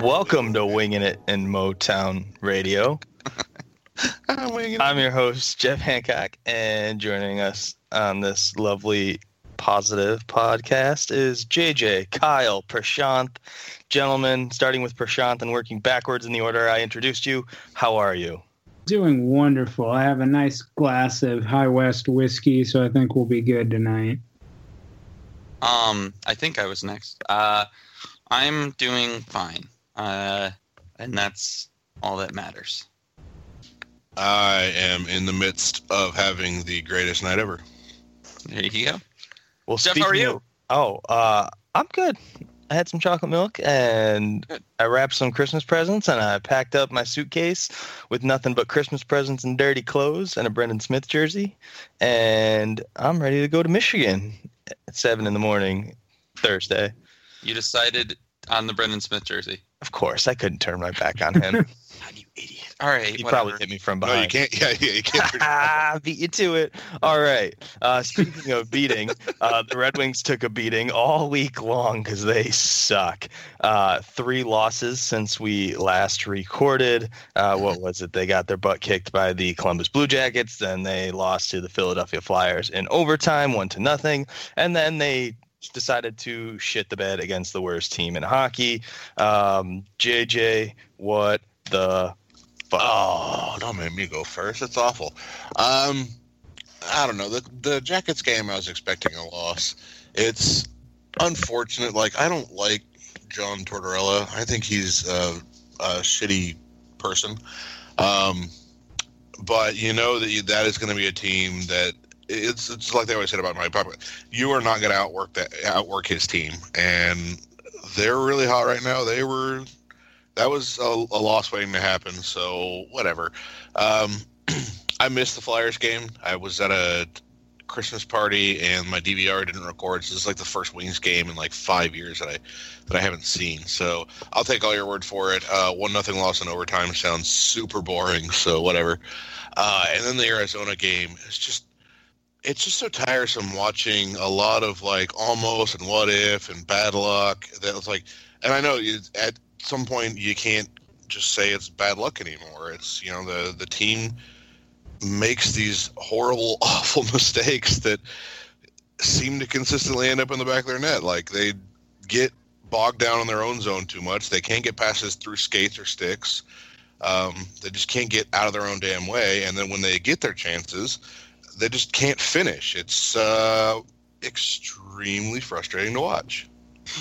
Welcome to Winging It in Motown Radio. I'm your host, Jeff Hancock, and joining us on this lovely positive podcast is JJ, Kyle, Prashant. Gentlemen, starting with Prashant and working backwards in the order I introduced you, how are you? Doing wonderful. I have a nice glass of High West whiskey, so I think we'll be good tonight. Um, I think I was next. Uh, I'm doing fine. Uh, and that's all that matters. I am in the midst of having the greatest night ever. There you go. Well, Jeff, how are you? of- oh, uh, I'm good. I had some chocolate milk and Good. I wrapped some Christmas presents and I packed up my suitcase with nothing but Christmas presents and dirty clothes and a Brendan Smith jersey. And I'm ready to go to Michigan at seven in the morning Thursday. You decided on the Brendan Smith jersey. Of course, I couldn't turn my back on him. God, you idiot. All right. he whatever. probably hit me from No, behind. you can't. Yeah, yeah, you can't. Ah, beat you to it. All right. Uh, speaking of beating, uh, the Red Wings took a beating all week long because they suck. Uh, three losses since we last recorded. Uh, what was it? They got their butt kicked by the Columbus Blue Jackets. Then they lost to the Philadelphia Flyers in overtime, one to nothing. And then they decided to shit the bed against the worst team in hockey. Um, JJ, what the fuck? Oh, don't make me go first. It's awful. Um, I don't know. The the Jackets game, I was expecting a loss. It's unfortunate. Like I don't like John Tortorella. I think he's a, a shitty person. Um, but you know that you, that is going to be a team that it's it's like they always said about Mike Papa. You are not going to outwork that outwork his team, and they're really hot right now. They were that was a, a loss waiting to happen. So whatever. Um, I missed the Flyers game. I was at a Christmas party and my DVR didn't record. So this is like the first Wings game in like five years that I that I haven't seen. So I'll take all your word for it. Uh, one nothing loss in overtime sounds super boring. So whatever. Uh, and then the Arizona game is just it's just so tiresome watching a lot of like almost and what if and bad luck. That was like, and I know you, at some point you can't just say it's bad luck anymore. It's you know the the team makes these horrible, awful mistakes that seem to consistently end up in the back of their net. Like they get bogged down in their own zone too much. They can't get passes through skates or sticks. Um, they just can't get out of their own damn way. And then when they get their chances, they just can't finish. It's uh, extremely frustrating to watch.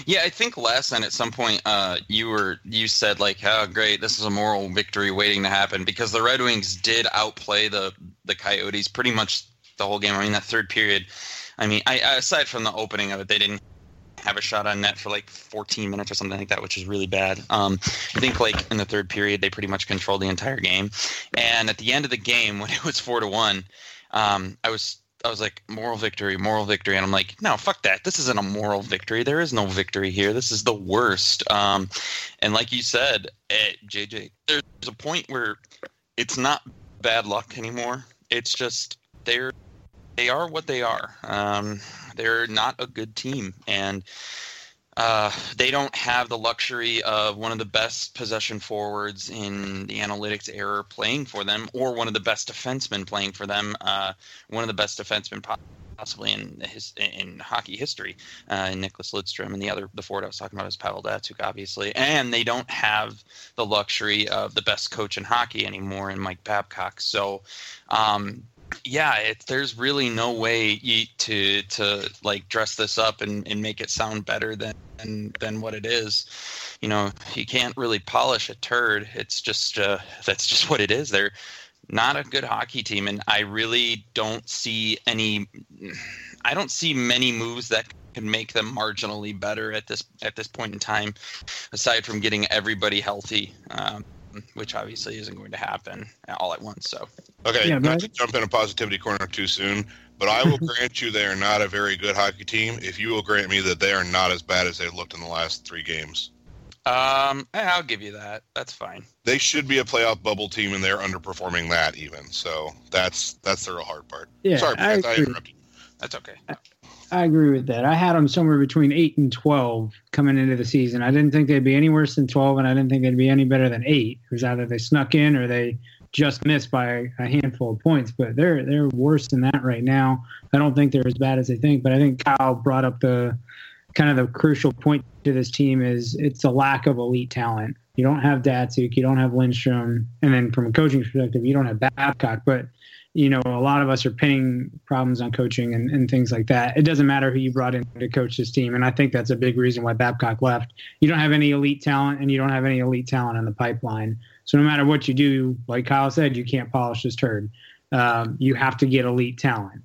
Yeah, I think last night at some point uh, you were you said like how great this is a moral victory waiting to happen because the Red Wings did outplay the the Coyotes pretty much the whole game. I mean that third period. I mean, I, aside from the opening of it, they didn't have a shot on net for like 14 minutes or something like that, which is really bad. Um, I think like in the third period they pretty much controlled the entire game, and at the end of the game when it was four to one, um, I was I was like moral victory, moral victory, and I'm like, no, fuck that. This isn't a moral victory. There is no victory here. This is the worst. Um, and like you said, eh, JJ, there's a point where it's not bad luck anymore. It's just they're they are what they are. Um, they're not a good team, and uh, they don't have the luxury of one of the best possession forwards in the analytics era playing for them, or one of the best defensemen playing for them. Uh, one of the best defensemen possibly in his in hockey history, uh, Nicklas Lidstrom, and the other the forward I was talking about is Pavel Datsyuk, obviously. And they don't have the luxury of the best coach in hockey anymore in Mike Babcock. So. Um, yeah, it, there's really no way to to like dress this up and, and make it sound better than than, what it is, you know, you can't really polish a turd. It's just uh, that's just what it is. They're not a good hockey team, and I really don't see any. I don't see many moves that can make them marginally better at this at this point in time, aside from getting everybody healthy. Um, which obviously isn't going to happen all at once. So, Okay, Yeah, not but- to jump in a positivity corner too soon, but I will grant you they are not a very good hockey team if you will grant me that they are not as bad as they've looked in the last three games. um, eh, I'll give you that. That's fine. They should be a playoff bubble team, and they're underperforming that even. So that's that's the real hard part. Yeah, Sorry, I Beth, I, interrupted. That's okay. I agree with that. I had them somewhere between eight and twelve coming into the season. I didn't think they'd be any worse than twelve, and I didn't think they'd be any better than eight. It was either they snuck in or they just missed by a handful of points. But they're they're worse than that right now. I don't think they're as bad as they think. But I think Kyle brought up the kind of the crucial point to this team is it's a lack of elite talent. You don't have Datsyuk, you don't have Lidstrom, and then from a coaching perspective, you don't have Babcock. But you know, a lot of us are pinning problems on coaching and, and things like that. It doesn't matter who you brought in to coach this team. And I think that's a big reason why Babcock left. You don't have any elite talent and you don't have any elite talent in the pipeline. So no matter what you do, like Kyle said, you can't polish this turd. Um, you have to get elite talent.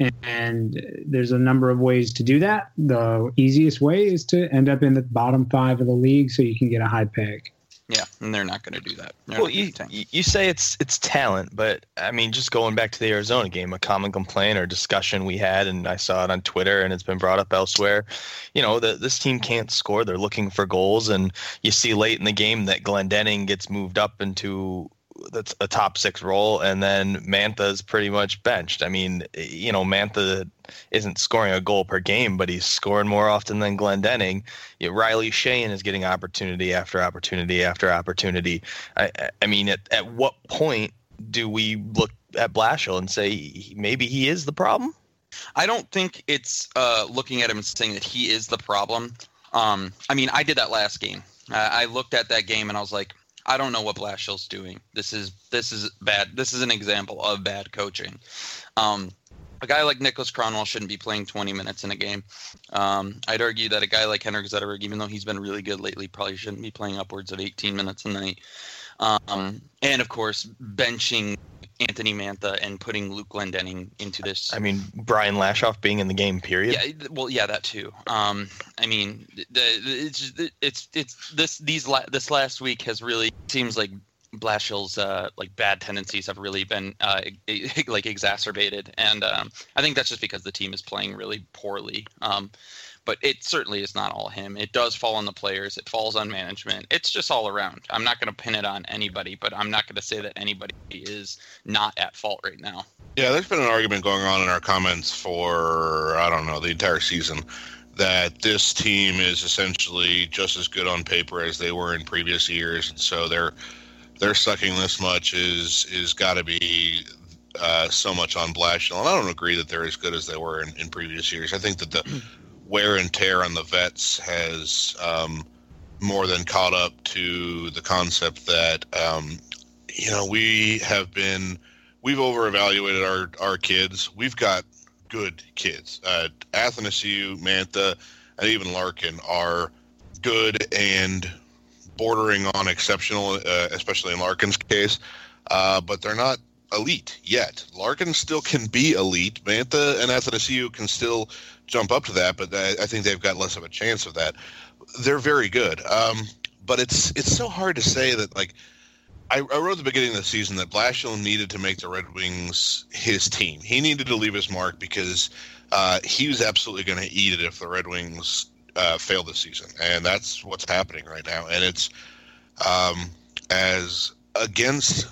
And, and there's a number of ways to do that. The easiest way is to end up in the bottom five of the league so you can get a high pick. Yeah, and they're not going to do that. They're Well, you, you say it's it's talent, but I mean, just going back to the Arizona game, a common complaint or discussion we had, and I saw it on Twitter, and it's been brought up elsewhere. You know, the, this team can't score; they're looking for goals, and you see late in the game that Glendening gets moved up into that's a top six role, and then Mantha's pretty much benched. I mean, you know, Mantha isn't scoring a goal per game, but he's scoring more often than Glendening. You know, Riley Sheahan is getting opportunity after opportunity after opportunity. I, I- mean, at, at what point do we look at Blashill and say maybe he is the problem? I don't think it's uh, looking at him and saying that he is the problem. Um, I mean, I did that last game. I looked at that game and I was like, I don't know what Blashill's doing. This is this is bad. This is an example of bad coaching. Um, a guy like Niklas Kronwall shouldn't be playing 20 minutes in a game. Um, I'd argue that a guy like Henrik Zetterberg, even though he's been really good lately, probably shouldn't be playing upwards of 18 minutes a night. Um, and of course, benching Anthony Mantha and putting Luke Glendening into this. I mean, Brian Lashoff being in the game, period. Yeah, well, yeah, that too. Um, I mean, the, the, it's it's it's this these la- this last week has really seems like Blashill's uh, like bad tendencies have really been uh, like exacerbated, and um, I think that's just because the team is playing really poorly. Um, but it certainly is not all him. It does fall on the players. It falls on management. It's just all around. I'm not going to pin it on anybody, but I'm not going to say that anybody is not at fault right now. Yeah, there's been an argument going on in our comments for I don't know the entire season that this team is essentially just as good on paper as they were in previous years, and so they're they're sucking this much is is got to be uh, so much on Blashill. And I don't agree that they're as good as they were in, in previous years. I think that the wear and tear on the vets has um, more than caught up to the concept that um, you know we have been we've over evaluated our our kids. We've got good kids. Uh, Athanasiou, Mantha, and even Larkin are good and bordering on exceptional, uh, especially in Larkin's case. Uh, but they're not elite yet. Larkin still can be elite. Mantha and Athanasiou can still jump up to that, but I, I think they've got less of a chance of that. They're very good. Um, but it's it's so hard to say that like I, wrote at the beginning of the season that Blashill needed to make the Red Wings his team. He needed to leave his mark because uh, he was absolutely going to eat it if the Red Wings uh, fail this season, and that's what's happening right now. And it's um, as against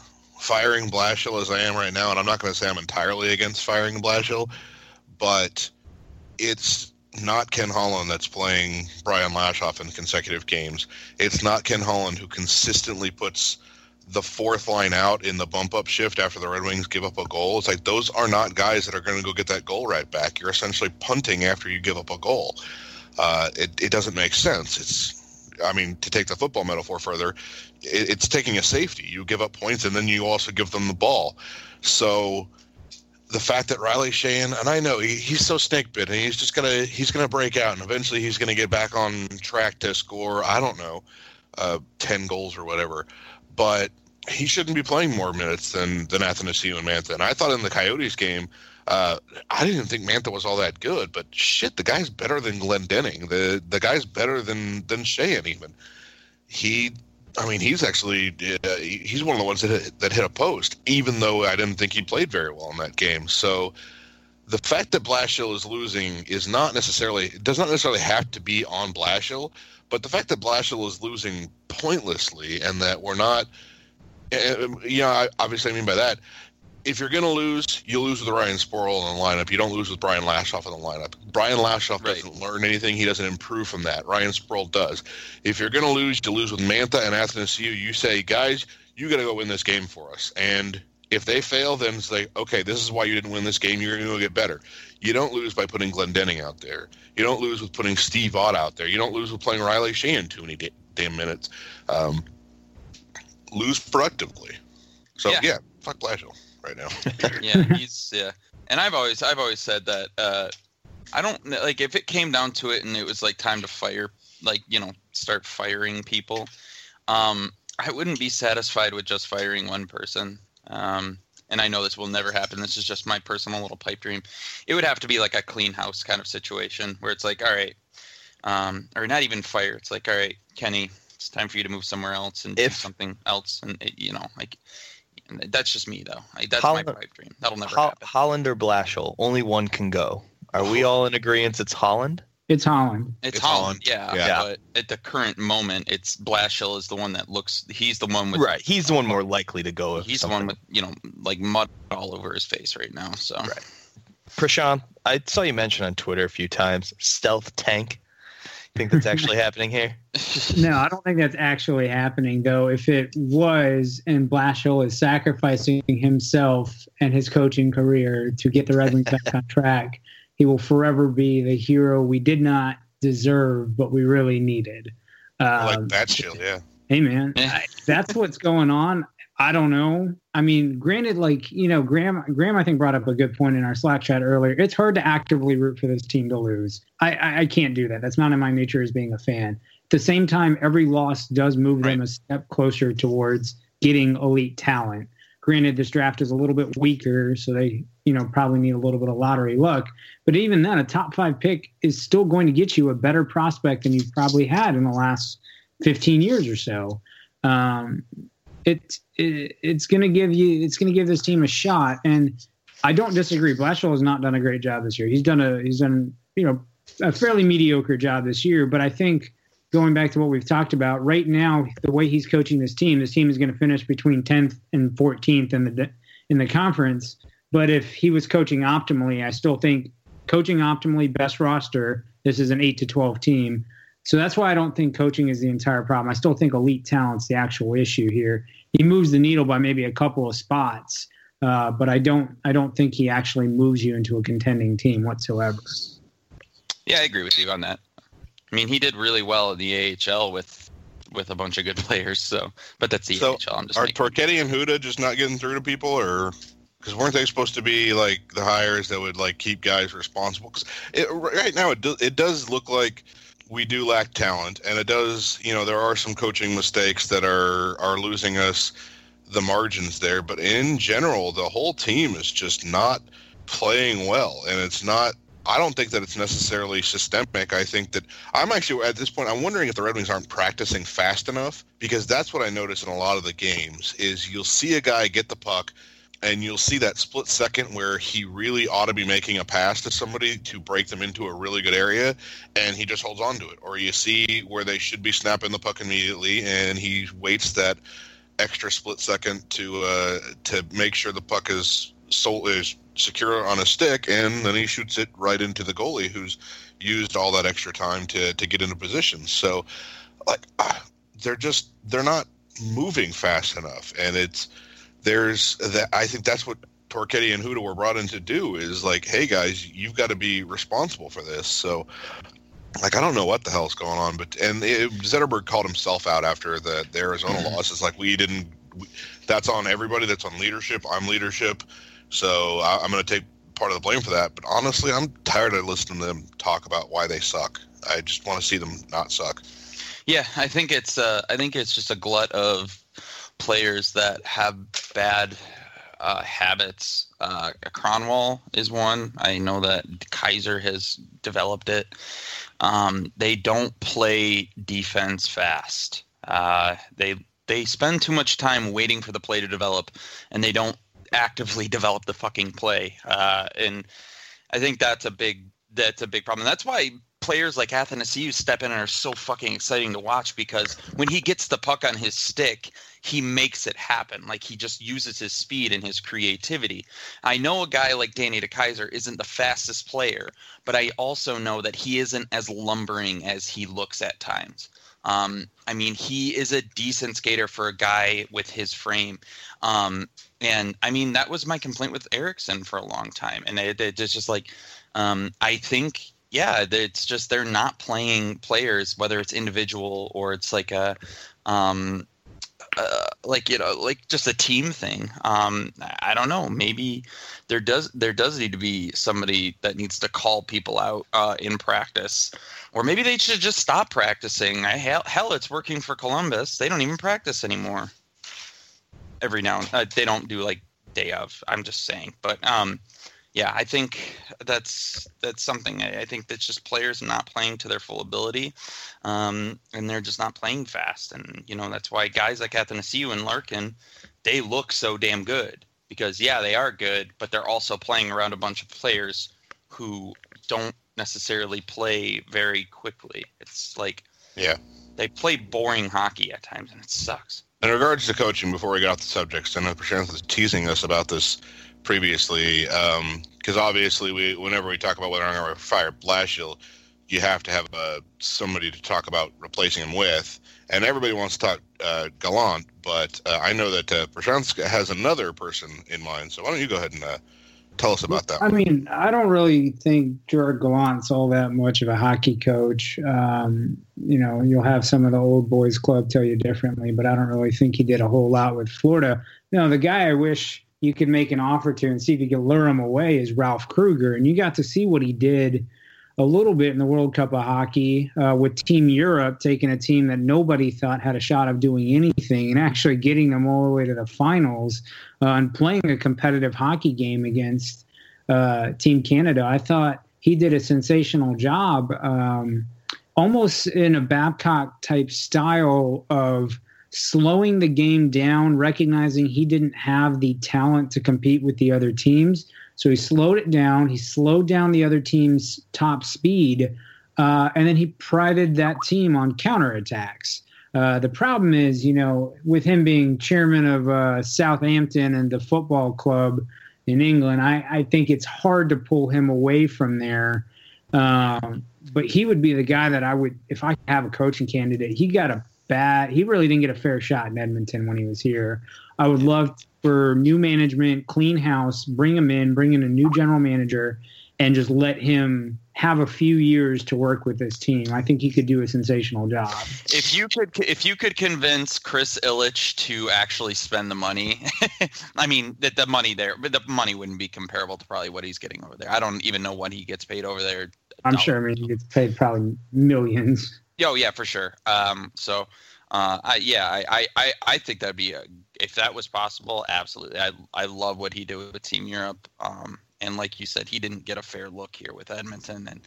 firing Blashill as I am right now, and I'm not going to say I'm entirely against firing Blashill, but it's not Ken Holland that's playing Brian Lashoff in consecutive games. It's not Ken Holland who consistently puts the fourth line out in the bump up shift after the Red Wings give up a goal. It's like those are not guys that are going to go get that goal right back. You're essentially punting after you give up a goal. Uh, it, it doesn't make sense. It's, I mean, to take the football metaphor further, it, it's taking a safety. You give up points and then you also give them the ball. So the fact that Riley Sheahan, and I know he, he's so snake bit and he's just gonna he's gonna break out, and eventually he's gonna get back on track to score. I don't know, uh, ten goals or whatever, but he shouldn't be playing more minutes than than Athanasiou and Mantha. And I thought in the Coyotes game, uh, I didn't think Mantha was all that good, but shit, the guy's better than Glendening. The the guy's better than than Sheahan even. He I mean, he's actually uh, he's one of the ones that hit, that hit a post, even though I didn't think he played very well in that game. So the fact that Blashill is losing is not necessarily does not necessarily have to be on Blashill, but the fact that Blashill is losing pointlessly and that we're not, uh, you know, obviously I mean by that if you're going to lose, you lose with Ryan Sproul in the lineup. You don't lose with Brian Lashoff in the lineup. Brian Lashoff right. doesn't learn anything. He doesn't improve from that. Ryan Sproul does. If you're going to lose, you lose with Mantha and Athanasiou. You You say, guys, you got to go win this game for us. And if they fail, then it's like, okay, this is why you didn't win this game. You're going to go get better. You don't lose by putting Glendening out there. You don't lose with putting Steve Ott out there. You don't lose with playing Riley Sheahan too many damn minutes. Um, lose productively. So, yeah, yeah fuck Blashill right now. yeah, he's yeah. And I've always I've always said that uh, I don't like if it came down to it and it was like time to fire, like you know, start firing people. Um, I wouldn't be satisfied with just firing one person. Um, and I know this will never happen. This is just my personal little pipe dream. It would have to be like a clean house kind of situation where it's like, all right, um, or not even fire. It's like, all right, Kenny, it's time for you to move somewhere else and if, do something else. And it, you know, like that's just me, though. that's Holland, my pipe dream. That'll never Ho- happen. Holland or Blashill, only one can go. Are we all in agreement? It's Holland. It's Holland. It's, it's Holland, Holland. Yeah, yeah. But at the current moment, it's Blashill is the one that looks. He's the one with right. He's the one more likely to go. He's something. the one with you know like mud all over his face right now. So right. Prashant, I saw you mention on Twitter a few times stealth tank think that's actually happening here? no, I don't think that's actually happening, though. If it was, and Blashill is sacrificing himself and his coaching career to get the Red Wings back on track, he will forever be the hero we did not deserve, but we really needed. Uh, like that chill, yeah. Hey, man, I, that's what's going on. I don't know. I mean, granted, like you know, Graham, Graham, I think brought up a good point in our Slack chat earlier. It's hard to actively root for this team to lose. I, I, I can't do that. That's not in my nature as being a fan. At the same time, every loss does move right. them a step closer towards getting elite talent. Granted, this draft is a little bit weaker, so they, you know, probably need a little bit of lottery luck. But even then, a top five pick is still going to get you a better prospect than you've probably had in the last 15 years or so. Um, it, it it's going to give you it's going to give this team a shot. And I don't disagree. Blashill has not done a great job this year. He's done a he's done you know a fairly mediocre job this year. But I think going back to what we've talked about right now, the way he's coaching this team, this team is going to finish between 10th and 14th in the in the conference. But if he was coaching optimally, I still think coaching optimally, best roster. This is an eight to 12 team. So that's why I don't think coaching is the entire problem. I still think elite talent's the actual issue here. He moves the needle by maybe a couple of spots, uh, but I don't I don't think he actually moves you into a contending team whatsoever. Yeah, I agree with you on that. I mean, he did really well in the AHL with with a bunch of good players. So, but that's the so AHL. I'm just are Torchetti and Houda just not getting through to people, or because weren't they supposed to be like the hires that would like keep guys responsible? Because right now it do, it does look like we do lack talent, and it does. You know, there are some coaching mistakes that are are losing us the margins there. But in general, the whole team is just not playing well, and it's not. I don't think that it's necessarily systemic. I think that I'm actually at this point. I'm wondering if the Red Wings aren't practicing fast enough because that's what I notice in a lot of the games. Is you'll see a guy get the puck and you'll see that split second where he really ought to be making a pass to somebody to break them into a really good area and he just holds on to it. Or you see where they should be snapping the puck immediately and he waits that extra split second to uh, to make sure the puck is so is secure on a stick and then he shoots it right into the goalie who's used all that extra time to to get into position. So like uh, they're just they're not moving fast enough and it's there's that I think that's what Torchetti and Houda were brought in to do is like, hey guys, you've got to be responsible for this. So, like, I don't know what the hell's going on, but and it, Zetterberg called himself out after the, the Arizona mm-hmm. loss. It's like we didn't. We, that's on everybody. That's on leadership. I'm leadership. So I, I'm going to take part of the blame for that. But honestly, I'm tired of listening to them talk about why they suck. I just want to see them not suck. Yeah, I think it's uh, I think it's just a glut of players that have bad uh, habits. Uh, Kronwall is one. I know that Kaiser has developed it. Um, they don't play defense fast. Uh, they they spend too much time waiting for the play to develop, and they don't actively develop the fucking play. Uh, and I think that's a big that's a big problem. That's why players like Athanasiou step in and are so fucking exciting to watch because when he gets the puck on his stick, he makes it happen. Like he just uses his speed and his creativity. I know a guy like Danny DeKeyser isn't the fastest player, but I also know that he isn't as lumbering as he looks at times. Um, I mean, he is a decent skater for a guy with his frame. Um, and I mean, that was my complaint with Ericsson for a long time. And it, it's just like, um, I think yeah, it's just they're not playing players, whether it's individual or it's like a, um, uh, like you know, like just a team thing. Um, I don't know. Maybe there does there does need to be somebody that needs to call people out uh, in practice, or maybe they should just stop practicing. I, hell, hell, it's working for Columbus. They don't even practice anymore. Every now and uh, they don't do like day of. I'm just saying, but um, yeah, I think that's that's something. I, think that's just players not playing to their full ability, um, and they're just not playing fast. And you know that's why guys like Athanasiou and Larkin, they look so damn good because yeah, they are good, but they're also playing around a bunch of players who don't necessarily play very quickly. It's like yeah, they play boring hockey at times, and it sucks. In regards to coaching, before we get off the subject, I know Prashant was teasing us about this previously, because um, obviously we whenever we talk about whether or not to fire Blashill, you have to have uh, somebody to talk about replacing him with, and everybody wants to talk uh, Gallant, but uh, I know that uh, Prashant has another person in mind. So why don't you go ahead and uh, tell us about that? I mean, I don't really think Gerard Gallant's all that much of a hockey coach. Um, you know, you'll have some of the old boys club tell you differently, but I don't really think he did a whole lot with Florida. You know, the guy I wish you could make an offer to and see if you could lure him away is Ralph Krueger. And you got to see what he did a little bit in the World Cup of Hockey uh, with Team Europe, taking a team that nobody thought had a shot of doing anything and actually getting them all the way to the finals uh, and playing a competitive hockey game against uh, Team Canada. I thought he did a sensational job, um, almost in a Babcock type style of slowing the game down, recognizing he didn't have the talent to compete with the other teams. So he slowed it down. He slowed down the other team's top speed, uh, and then he prided that team on counterattacks. Uh, the problem is, you know, with him being chairman of uh, Southampton and the football club in England, I, I, think it's hard to pull him away from there. Um, but he would be the guy that I would, if I have a coaching candidate, he got a bad. He really didn't get a fair shot in Edmonton when he was here. I would love for new management, clean house, bring him in, bring in a new general manager, and just let him have a few years to work with this team. I think he could do a sensational job. If you could, if you could convince Chris Ilitch to actually spend the money, I mean, that the money there, but the money wouldn't be comparable to probably what he's getting over there. I don't even know what he gets paid over there. I'm sure. I mean, he gets paid probably millions. Oh yeah, for sure. Um, so, uh, I, yeah, I, I, I think that'd be a, if that was possible, absolutely. I, I love what he did with Team Europe. Um, and like you said, he didn't get a fair look here with Edmonton, and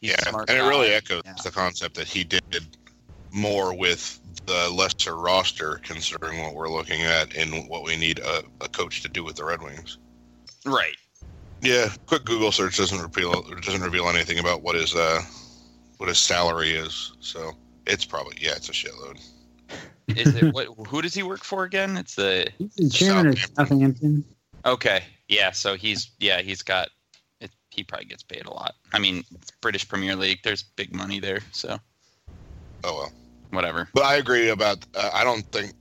yeah, and it really echoes yeah. the concept that he did more with the lesser roster, considering what we're looking at and what we need a, a coach to do with the Red Wings. Right. Yeah, quick Google search doesn't reveal doesn't reveal anything about what his uh, what his salary is. So it's probably yeah, it's a shitload. Is it what? Who does he work for again? It's the he's the chairman of Southampton. Okay, yeah. So he's yeah he's got it, he probably gets paid a lot. I mean, British Premier League. There's big money there. So oh well, whatever. But I agree about. Uh, I don't think.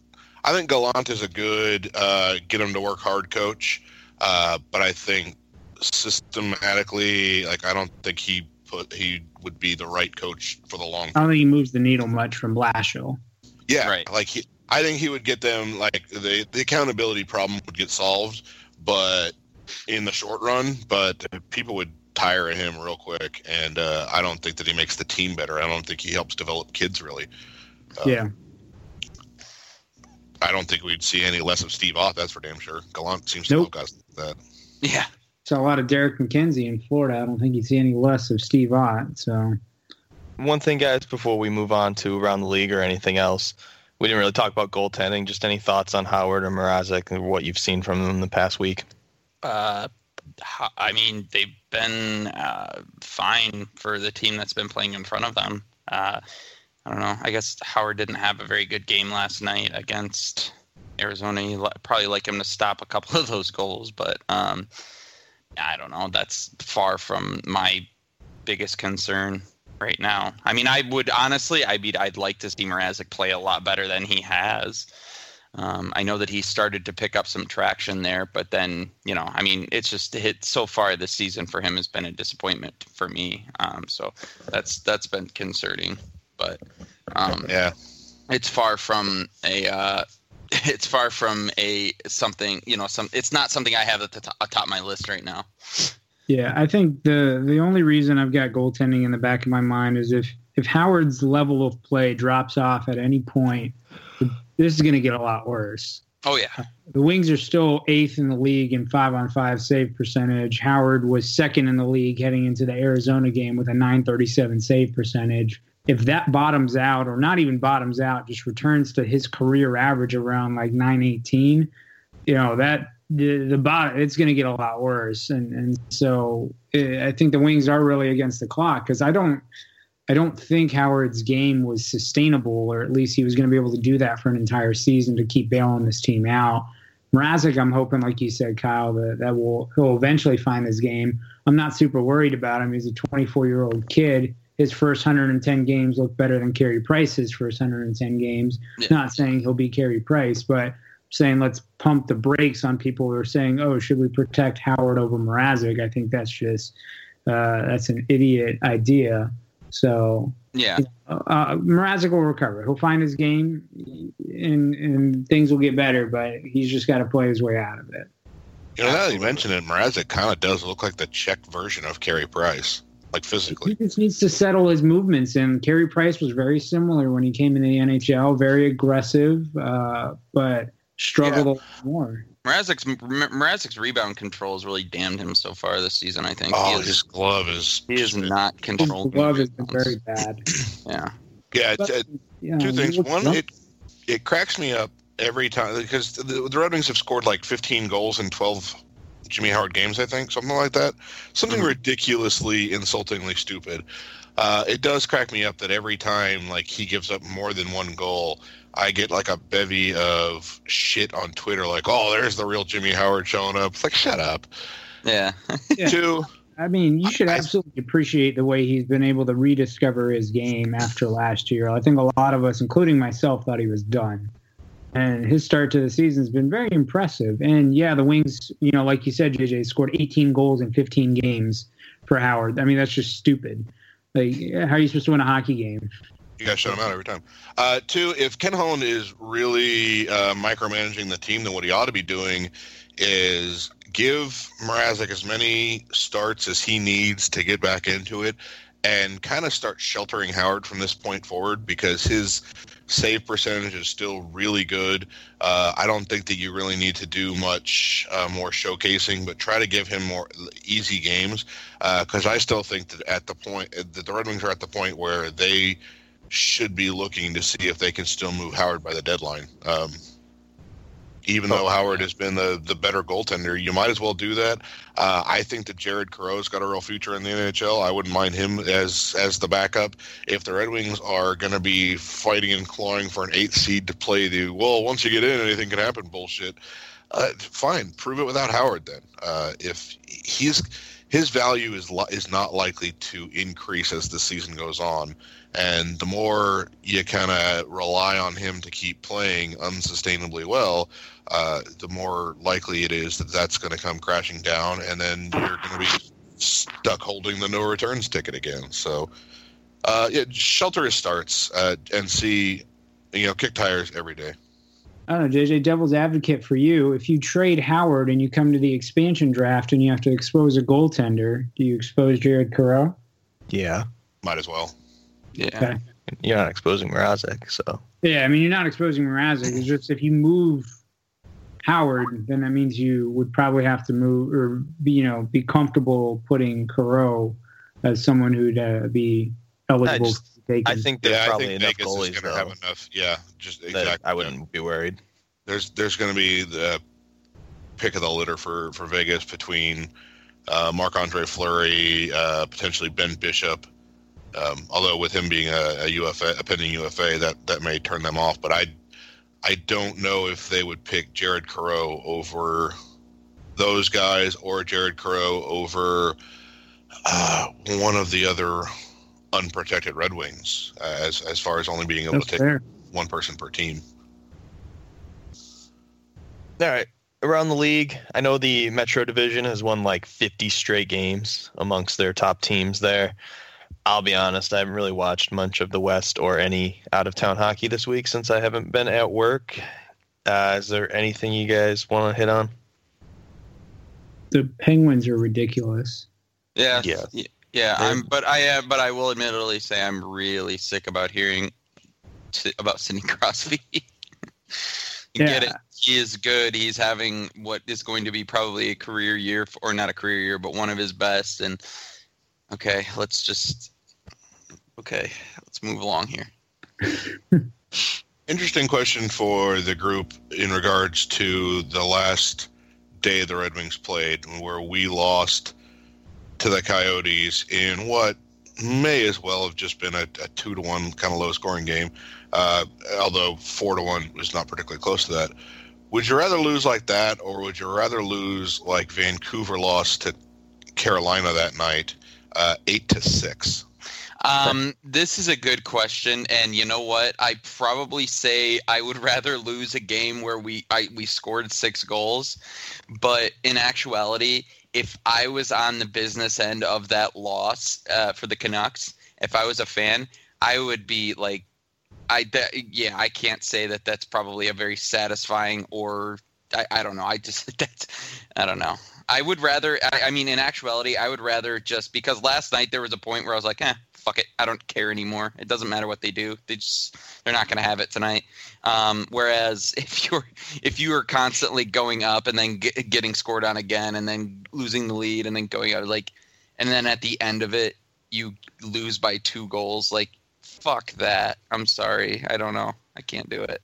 I think Gallant is a good uh, get him to work hard coach. Uh, but I think systematically, like I don't think he put he would be the right coach for the long. I don't think he moves the needle much from Blashill. Yeah, right. Like he, I think he would get them like the the accountability problem would get solved, but in the short run, but people would tire of him real quick, and uh, I don't think that he makes the team better. I don't think he helps develop kids really. Uh, yeah. I don't think we'd see any less of Steve Ott. That's for damn sure. Gallant seems to Nope. know guys like that. Yeah. Saw a lot of Derek MacKenzie in Florida. I don't think you'd see any less of Steve Ott. So One thing, guys, before we move on to around the league or anything else, we didn't really talk about goaltending. Just any thoughts on Howard or Mrazek and what you've seen from them the past week? Uh, I mean, they've been uh, fine for the team that's been playing in front of them. Uh, I don't know. I guess Howard didn't have a very good game last night against Arizona. You probably like him to stop a couple of those goals, but um, I don't know. That's far from my biggest concern right now. I mean, I would honestly, I'd be, I'd like to see Mrazek play a lot better than he has. Um, I know that he started to pick up some traction there, but then you know, I mean, it's just hit so far this season for him has been a disappointment for me. Um, so that's that's been concerning, but um, Yeah, it's far from a uh, it's far from a something you know some it's not something I have at the uh, top, atop my list right now. yeah, I think the the only reason I've got goaltending in the back of my mind is if if Howard's level of play drops off at any point, this is going to get a lot worse. Oh yeah, The Wings are still eighth in the league in five on five save percentage. Howard was second in the league heading into the Arizona game with a 937 save percentage. If that bottoms out, or not even bottoms out, just returns to his career average around like 918, you know, that the, the bot, it's going to get a lot worse. And, and so eh, I think the Wings are really against the clock because I don't, I don't think Howard's game was sustainable, or at least he was going to be able to do that for an entire season to keep bailing this team out. Mrazek, I'm hoping, like you said, Kyle, that, that will he'll eventually find his game. I'm not super worried about him. He's a 24 year old kid. His first 110 games look better than Carey Price's first 110 games. Yeah. Not saying he'll be Carey Price, but saying let's pump the brakes on people who are saying, "Oh, should we protect Howard over Mrazek?" I think that's just uh, that's an idiot idea. So yeah. uh, Mrazek will recover. He'll find his game, and and things will get better. But he's just got to play his way out of it. you know now that you mention it, Mrazek kind of does look like the Czech version of Carey Price, like physically. He just needs to settle his movements. And Carey Price was very similar when he came in the NHL, very aggressive, uh, but struggled a lot more. Mrazek's Mrazek's rebound control has really damned him so far this season. I think Oh, is, his glove is. he is not His controlled. glove has been very bad. Yeah. Yeah, But, it's, you know, two things. One, young. it it cracks me up every time because the, the Red Wings have scored like 15 goals in 12 Jimmy Howard games, I think, something like that. Something Mhm. ridiculously, insultingly stupid. Uh, it does crack me up that every time like he gives up more than one goal, I get like a bevy of shit on Twitter, like, "Oh, there's the real Jimmy Howard showing up." It's like, shut up. Yeah. Yeah. Two, I mean, you should absolutely appreciate the way he's been able to rediscover his game after last year. I think a lot of us, including myself, thought he was done. And his start to the season has been very impressive. And yeah, the Wings, you know, like you said, JJ, scored 18 goals in 15 games for Howard. I mean, that's just stupid. Like, how are you supposed to win a hockey game? You guys shut him out every time. Uh, two, if Ken Holland is really uh, micromanaging the team, then what he ought to be doing is give Mrazek as many starts as he needs to get back into it and kind of start sheltering Howard from this point forward because his save percentage is still really good. Uh, I don't think that you really need to do much uh, more showcasing, but try to give him more easy games because I still think that at the point that the Red Wings are at the point where they should be looking to see if they can still move Howard by the deadline. Um, even though Howard has been the, the better goaltender, you might as well do that. Uh, I think that Jared Coreau's got a real future in the NHL. I wouldn't mind him as as the backup. If the Red Wings are going to be fighting and clawing for an eighth seed to play the well, once you get in, anything can happen bullshit. Uh, fine, prove it without Howard then. Uh, if he's his value is li- is not likely to increase as the season goes on, and the more you kind of rely on him to keep playing unsustainably well, uh, the more likely it is that that's going to come crashing down, and then you're going to be stuck holding the no returns ticket again. So, uh, yeah, shelter his starts uh, and see, you know, kick tires every day. I don't know, JJ, devil's advocate for you. If you trade Howard and you come to the expansion draft and you have to expose a goaltender, do you expose Jared Coreau? Yeah. Might as well. Yeah. Okay. You're not exposing Mrazek, so Yeah, I mean, you're not exposing Mrazek. It's just if you move Howard, then that means you would probably have to move or be, you know, be comfortable putting Coreau as someone who'd uh, be eligible just- to take I think there's yeah, I probably think enough Vegas goalies is going to though, have enough. Yeah, just exactly. I wouldn't be worried. There's there's going to be the pick of the litter for for Vegas between uh, Marc Andre Fleury, uh, potentially Ben Bishop. Um, although with him being a, a UFA, a pending UFA, that that may turn them off. But I I don't know if they would pick Jared Coreau over those guys or Jared Coreau over uh, one of the other unprotected Red Wings, uh, as as far as only being able That's to take fair. one person per team. All right. Around the league, I know the Metro Division has won like 50 straight games amongst their top teams there. I'll be honest, I haven't really watched much of the West or any out of town hockey this week since I haven't been at work. Uh, is there anything you guys want to hit on? The Penguins are ridiculous. Yeah. Yeah. Yeah. Yeah, I'm, but I uh, but I will admittedly say I'm really sick about hearing t- about Sidney Crosby. you get it. Yeah. He is good. He's having what is going to be probably a career year, f- or not a career year, but one of his best. And okay, let's just okay, let's move along here. Interesting question for the group in regards to the last day the Red Wings played, where we lost to the Coyotes in what may as well have just been a, a two to one kind of low scoring game, uh, although four to one was not particularly close to that. Would you rather lose like that, or would you rather lose like Vancouver lost to Carolina that night, uh, eight to six? Um, this is a good question, and you know what? I probably say I would rather lose a game where we I, we scored six goals, but in actuality, if I was on the business end of that loss uh, for the Canucks, if I was a fan, I would be like, I that, yeah, I can't say that that's probably a very satisfying or I, I don't know. I just that's I don't know. I would rather. I, I mean, in actuality, I would rather just because last night there was a point where I was like, eh, fuck it, I don't care anymore. It doesn't matter what they do. They just they're not going to have it tonight. Um, whereas if you're if you are constantly going up and then get, getting scored on again and then losing the lead and then going out like, and then at the end of it you lose by two goals, like fuck that. I'm sorry. I don't know. I can't do it.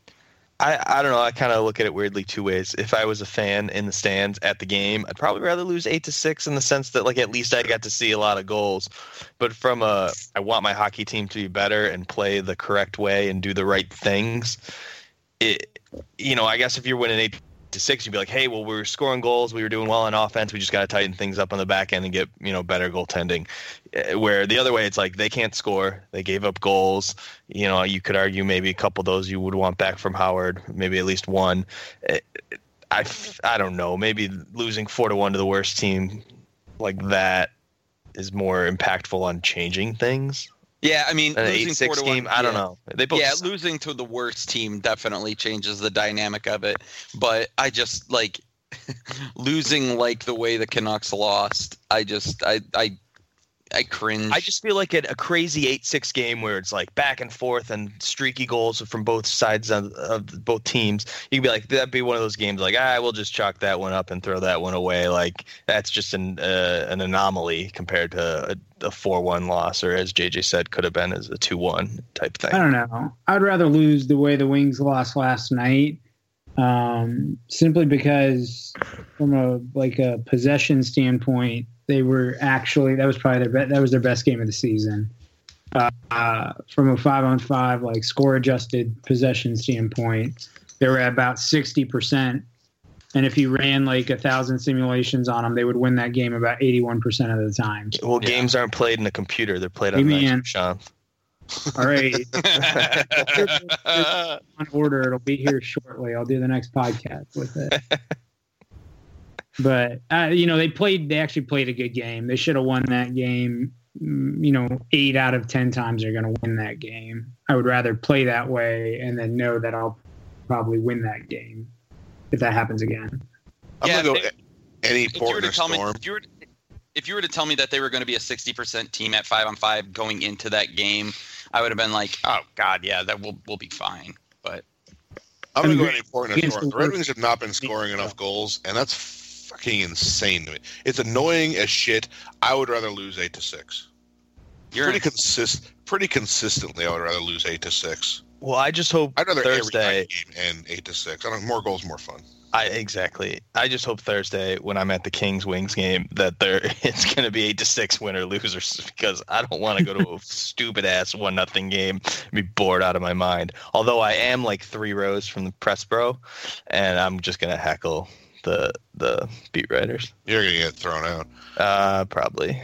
I, I don't know. I kind of look at it weirdly two ways. If I was a fan in the stands at the game, I'd probably rather lose eight to six in the sense that like at least I got to see a lot of goals. But from a, I want my hockey team to be better and play the correct way and do the right things. It, you know, I guess if you're winning eight to six, you'd be like, hey, well, we were scoring goals, we were doing well on offense, we just got to tighten things up on the back end and get you know better goaltending. Eh, Where the other way, it's like they can't score, they gave up goals. You know, you could argue maybe a couple of those you would want back from Howard, maybe at least one. I, I don't know. Maybe losing four to one to the worst team like that is more impactful on changing things. Yeah, I mean, An losing eight six four to game, one, I don't yeah. know. They both yeah, suck. losing to the worst team definitely changes the dynamic of it. But I just like losing like the way the Canucks lost. I just I I I cringe. I just feel like a, a crazy eight six game where it's like back and forth and streaky goals from both sides of, of both teams. You can be like that'd be one of those games like ah we'll just chalk that one up and throw that one away. Like that's just an uh, an anomaly compared to a, a four one loss or as JJ said could have been as a two one type thing. I don't know. I'd rather lose the way the Wings lost last night, um, simply because from a like a possession standpoint, they were actually that was probably their be- that was their best game of the season. Uh, uh, from a five on five like score adjusted possession standpoint, they were at about sixty percent. And if you ran like a thousand simulations on them, they would win that game about eighty-one percent of the time. Well, Yeah. games aren't played in a computer; they're played on Hey, the man. ice, Sean. All right, on order. It'll be here shortly. I'll do the next podcast with it. but uh, you know, they played. They actually played a good game. They should have won that game. Mm, You know, eight out of ten times they're going to win that game. I would rather play that way and then know that I'll probably win that game if that happens again. I'm Yeah, gonna go if any If you were Portland to tell me, if you were, if you were to tell me that they were going to be a sixty percent team at five on five going into that game, I would have been like, oh god, yeah, that will will be fine. But I'm gonna go Against any Portland the Storm. The Red Wings have not been scoring enough goals, and that's fucking insane to me. It's annoying as shit. I would rather lose eight to six. you're pretty consist, pretty consistently. I would rather lose eight to six. Well, I just hope I'd rather Thursday. game and eight to six. I don't more goals, more fun. I exactly. I just hope Thursday when I'm at the Kings Wings game that there it's going to be eight to six winner losers because I don't want to go to a stupid ass one nothing game and be bored out of my mind. Although I am like three rows from the press bro, and I'm just going to heckle the the beat writers. You're gonna get thrown out. Uh, probably.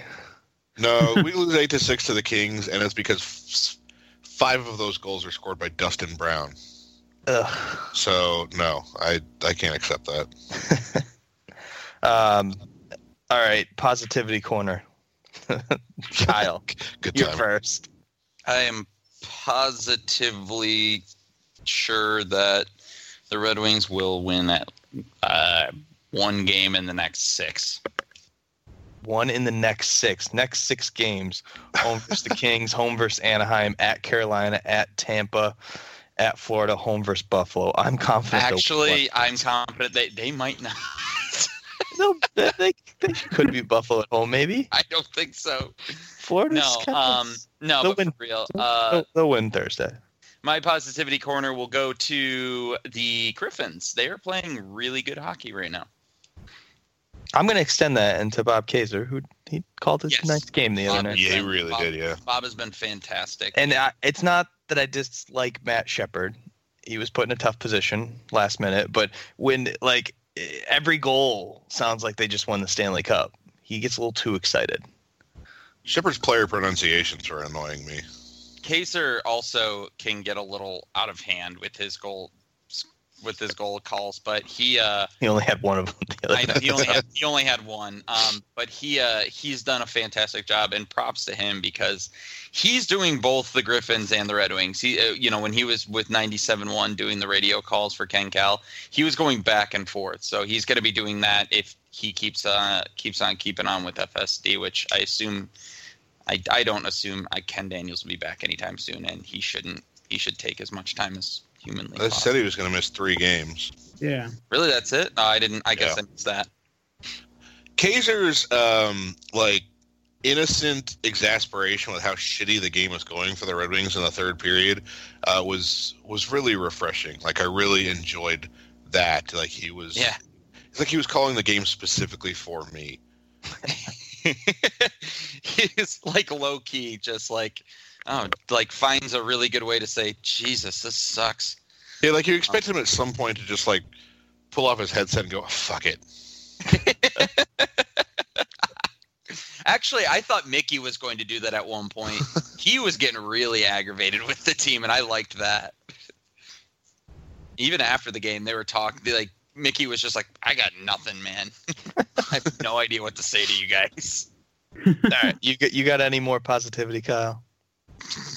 No, we lose eight to six to the Kings, and it's because f- five of those goals are scored by Dustin Brown. Ugh. So no, I I can't accept that. Um, all right, positivity corner. Kyle, Good you're time. first. I am positively sure that the Red Wings will win at uh, one game in the next six. One in the next six. Next six games. Home versus the Kings, home versus Anaheim, at Carolina, at Tampa, at Florida, home versus Buffalo. I'm confident. Actually. I'm confident they, they might not. They'll- they, they, they could be Buffalo at home, maybe. I don't think so. Florida's No, kind of- um, no, but win. for real. Uh, they'll, they'll win Thursday. My positivity corner will go to the Griffins. They are playing really good hockey right now. I'm going to extend that into Bob Kaser, who he called it Yes. a nice game the other night. Yeah, he Bob- really did. Yeah. Bob has been fantastic. And I, it's not that I dislike Matt Shepard. He was put in a tough position last minute, but when like every goal sounds like they just won the Stanley Cup, he gets a little too excited. Shepard's player pronunciations are annoying me. Kaser also can get a little out of hand with his goal with his goal calls, but he uh He only had one of them. The other I know he only had he only had one. Um, but he uh, he's done a fantastic job, and props to him because he's doing both the Griffins and the Red Wings. He, uh, you know, when he was with 97-1 doing the radio calls for Ken Kal, he was going back and forth. So he's going to be doing that if he keeps uh keeps on keeping on with FSD, which I assume. I, I don't assume I, Ken Daniels will be back anytime soon, and he shouldn't. He should take as much time as humanly I possible. said he was going to miss three games. Yeah. Really, that's it? No, I didn't. I guess Yeah. I missed that. Kaser's um, like innocent exasperation with how shitty the game was going for the Red Wings in the third period uh, was was really refreshing. Like I really enjoyed that. Like he was, Yeah. It's like he was calling the game specifically for me. he's like low key, just like oh, like finds a really good way to say, Jesus, this sucks. Yeah, like you expect um, him at some point to just like pull off his headset and go, "Fuck it." Actually, I thought Mickey was going to do that at one point. he was getting really aggravated with the team, and I liked that. Even after the game, they were talking. Like Mickey was just like, "I got nothing, man. I have no idea what to say to you guys." All right, you got you got any more positivity, Kyle?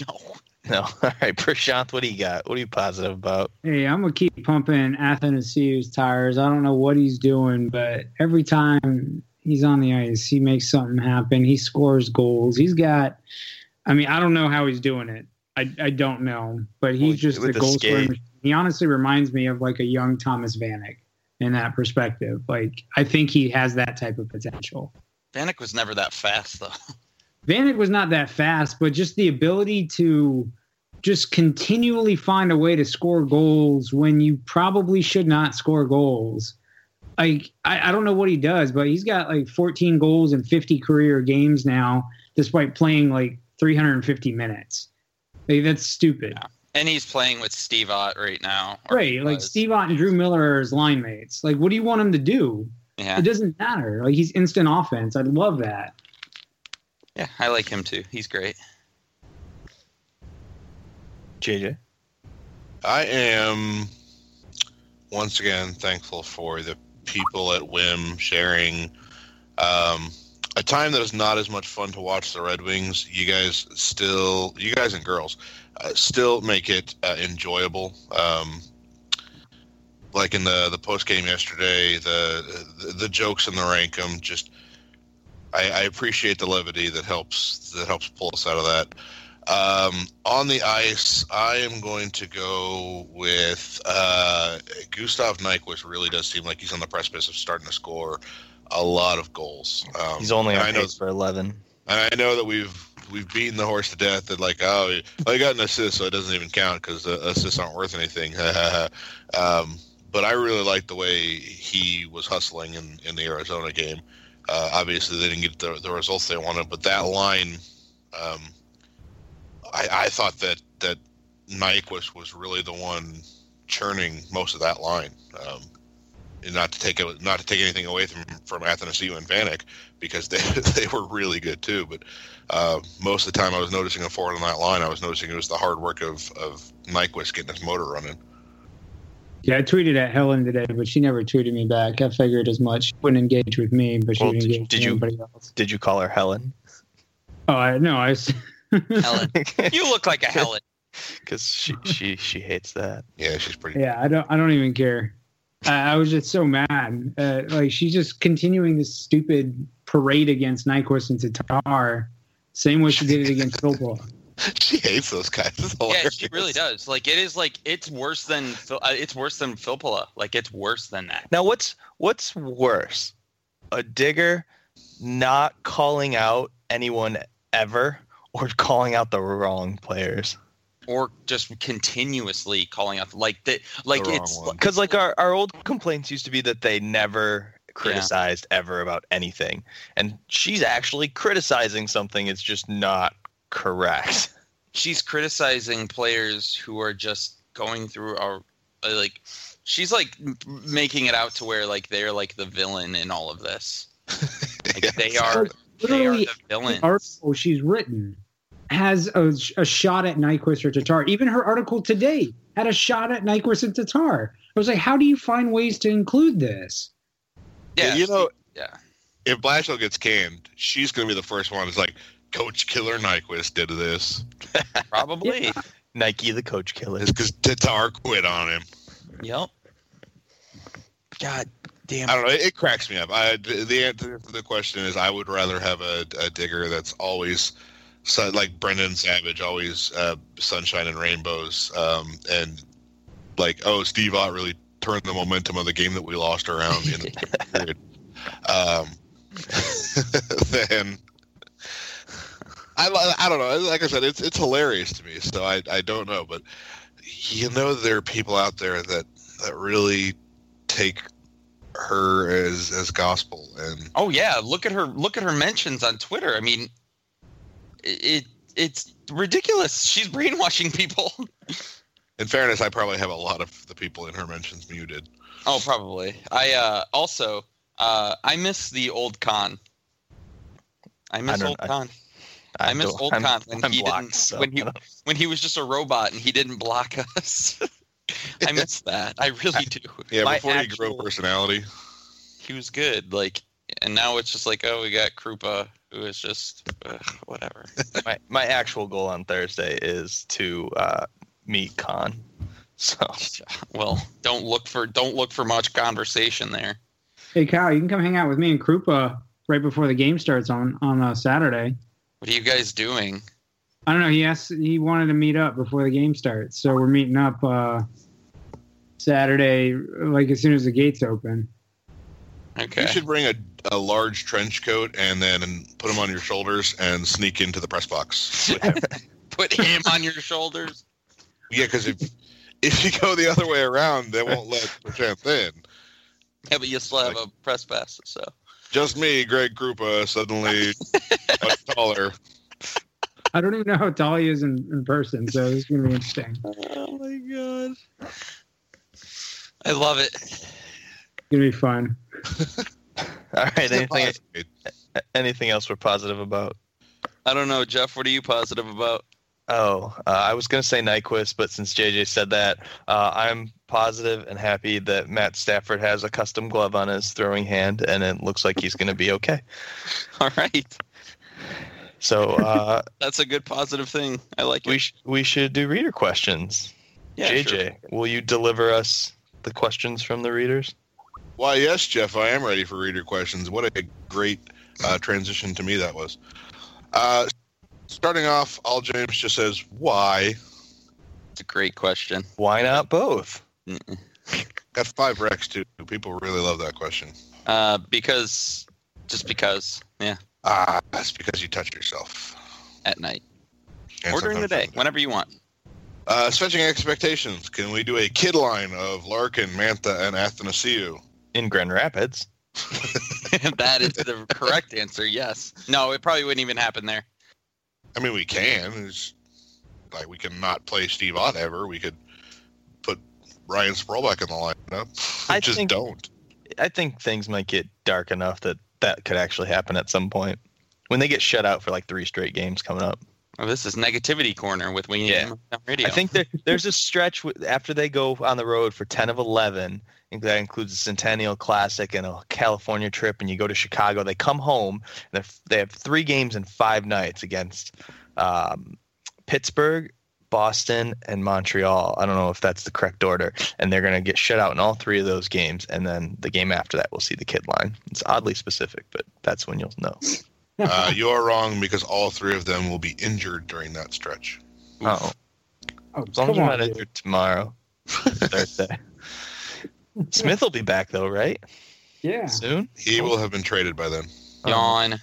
No. No. All right, Prashant, what do you got? What are you positive about? Hey, I'm gonna keep pumping Athanasiou's tires. I don't know what he's doing, but every time he's on the ice, he makes something happen. He scores goals. He's got. I mean, I don't know how he's doing it. I, I don't know, but he's Well, just a the goal scoring. skate. machine. He honestly reminds me of like a young Thomas Vanek in that perspective. Like I think he has that type of potential. Vanek was never that fast, though. Vanek was not that fast, but just the ability to just continually find a way to score goals when you probably should not score goals. Like I, I don't know what he does, but he's got like 14 goals in 50 career games now, despite playing like 350 minutes. Like, that's stupid. Yeah. And he's playing with Steve Ott right now. Right. Like was. Steve Ott and Drew Miller are his line mates. Like, what do you want him to do? Yeah. It doesn't matter. Like he's instant offense. I love that. Yeah, I like him too. He's great. JJ. I am once again thankful for the people at Wim sharing um, a time that is not as much fun to watch the Red Wings. You guys still, you guys and girls, uh, still make it uh, enjoyable. Um, like in the the post game yesterday, the, the the jokes in the rankum just. I, I appreciate the levity that helps that helps pull us out of that. Um, on the ice, I am going to go with uh, Gustav Nyquist. Really does seem like he's on the precipice of starting to score a lot of goals. Um, He's only on I know, for 11. and I know that we've we've beaten the horse to death. That like, oh, I got an assist, so it doesn't even count because the assists aren't worth anything. um, but I really like the way he was hustling in, in the Arizona game. Uh, obviously, they didn't get the, the results they wanted, but that line, um, I, I thought that that Nyquist was really the one churning most of that line. Um, not to take it, not to take anything away from from Athanasiou and Vanek because they they were really good too. But uh, most of the time, I was noticing a forward on that line. I was noticing it was the hard work of of Nyquist getting his motor running. Yeah, I tweeted at Helen today, but she never tweeted me back. I figured as much. She wouldn't engage with me, but she Well, would did you- engage did with you- anybody else. Did you call her Helen? Oh, I no, I. s- Helen. You look like a Helen. Because she, she, she hates that. Yeah, she's pretty. Yeah, I don't. I don't even care. I, I was just so mad. Uh, like she's just continuing this stupid parade against Nyquist and Tatar, same way she did it against Filppula. She hates those guys. It's Yeah, she really does. Like it is like it's worse than uh, it's worse than Filppula. Like it's worse than that. Now, what's what's worse, a digger not calling out anyone ever, or calling out the wrong players? Or just continuously calling out like that. Like The it's. Because like our, our old complaints used to be that they never criticized ever about anything, and she's actually criticizing something. It's just not correct. she's criticizing players who are just going through our like she's like m- making it out to where like they're like the villain in all of this. Like they are they are the villain. the article she's written has a, a shot at Nyquist or Tatar. Even her article today had a shot at Nyquist and Tatar. I was like, how do you find ways to include this? Yeah, you know, yeah. if Blashill gets canned, she's going to be the first one. It's like Coach Killer Nyquist did this. Probably. Nike, the coach killer. It's because Tatar quit on him. Yep. God damn. I don't know. It, it cracks me up. I, the answer to the question is I would rather have a, a digger that's always sun, like Brendan Savage, always uh, sunshine and rainbows, um, and like oh Steve Ott really turned the momentum of the game that we lost around in the period. Um, then I I don't know. Like I said, it's it's hilarious to me. So I I don't know, but you know there are people out there that that really take her as as gospel and Oh yeah, look at her look at her mentions on Twitter. I mean it, it it's ridiculous. She's brainwashing people. in fairness i probably have a lot of the people in her mentions muted Oh, probably. I uh also uh I miss the old Khan. I miss don't- old I- Khan. I miss old I'm- Khan when I'm he blocked, didn't so when he when he was just a robot and he didn't block us. I miss that. I really do. yeah My before you grow actual- personality He was good. Like and now it's just like, oh, we got Krupa, who is just ugh, whatever. my my actual goal on Thursday is to uh, meet Khan. So well, don't look for don't look for much conversation there. Hey, Kyle, you can come hang out with me and Krupa right before the game starts on on uh, Saturday. What are you guys doing? I don't know. He asked. He wanted to meet up before the game starts, so we're meeting up uh, Saturday, like as soon as the gates open. Okay. you should bring a, a large trench coat and then put him on your shoulders and sneak into the press box Put him on your shoulders. yeah because if if you go the other way around they won't let Prashant in Yeah, but you still have a press pass, so just me greg krupa suddenly much taller I don't even know how tall he is in, in person, so this is gonna be interesting. Oh my god. I love it. It's gonna be fun. all right, anything anything else we're positive about? I don't know, Jeff. What are you positive about? Oh, uh, I was going to say Nyquist, but since JJ said that, uh, I'm positive and happy that Matt Stafford has a custom glove on his throwing hand, and it looks like he's going to be okay. All right, So uh, that's a good positive thing. I like we it. sh- we should do reader questions. Yeah, JJ, sure. will you deliver us the questions from the readers? Why, yes, Jeff, I am ready for reader questions. What a great uh, transition to me that was. Uh, starting off, All James just says, why? It's a great question. Why not both? Mm-mm. Got five Rex, too. People really love that question. Uh, because, just because, yeah, Ah, that's because you touch yourself. at night And or during the day, during the whenever you want. Uh, stretching expectations. Can we do a kid line of Larkin, Mantha, and Athanasiou? In Grand Rapids. that is the correct answer. Yes. No, it probably wouldn't even happen there. I mean, we can. It's like we can not play Steve Ott ever. We could put Ryan Sproul back in the lineup. We I just think- don't. I think things might get dark enough that that could actually happen at some point when they get shut out for like three straight games coming up. Oh, this is negativity corner with Winging Yeah. Radio. I think there, there's a stretch w- after they go on the road for 10 of 11. and That includes a Centennial Classic and a California trip, and you go to Chicago. They come home. And they have three games in five nights against um, Pittsburgh, Boston, and Montreal. I don't know if that's the correct order. And they're going to get shut out in all three of those games. And then the game after that, we'll see the kid line. It's oddly specific, but that's when you'll know. Uh, you are wrong because all three of them will be injured during that stretch. Oh, Oh, as long as come you're on, not injured tomorrow, Thursday. Smith will be back though, right? Yeah. Soon. He will have been traded by then. yawn.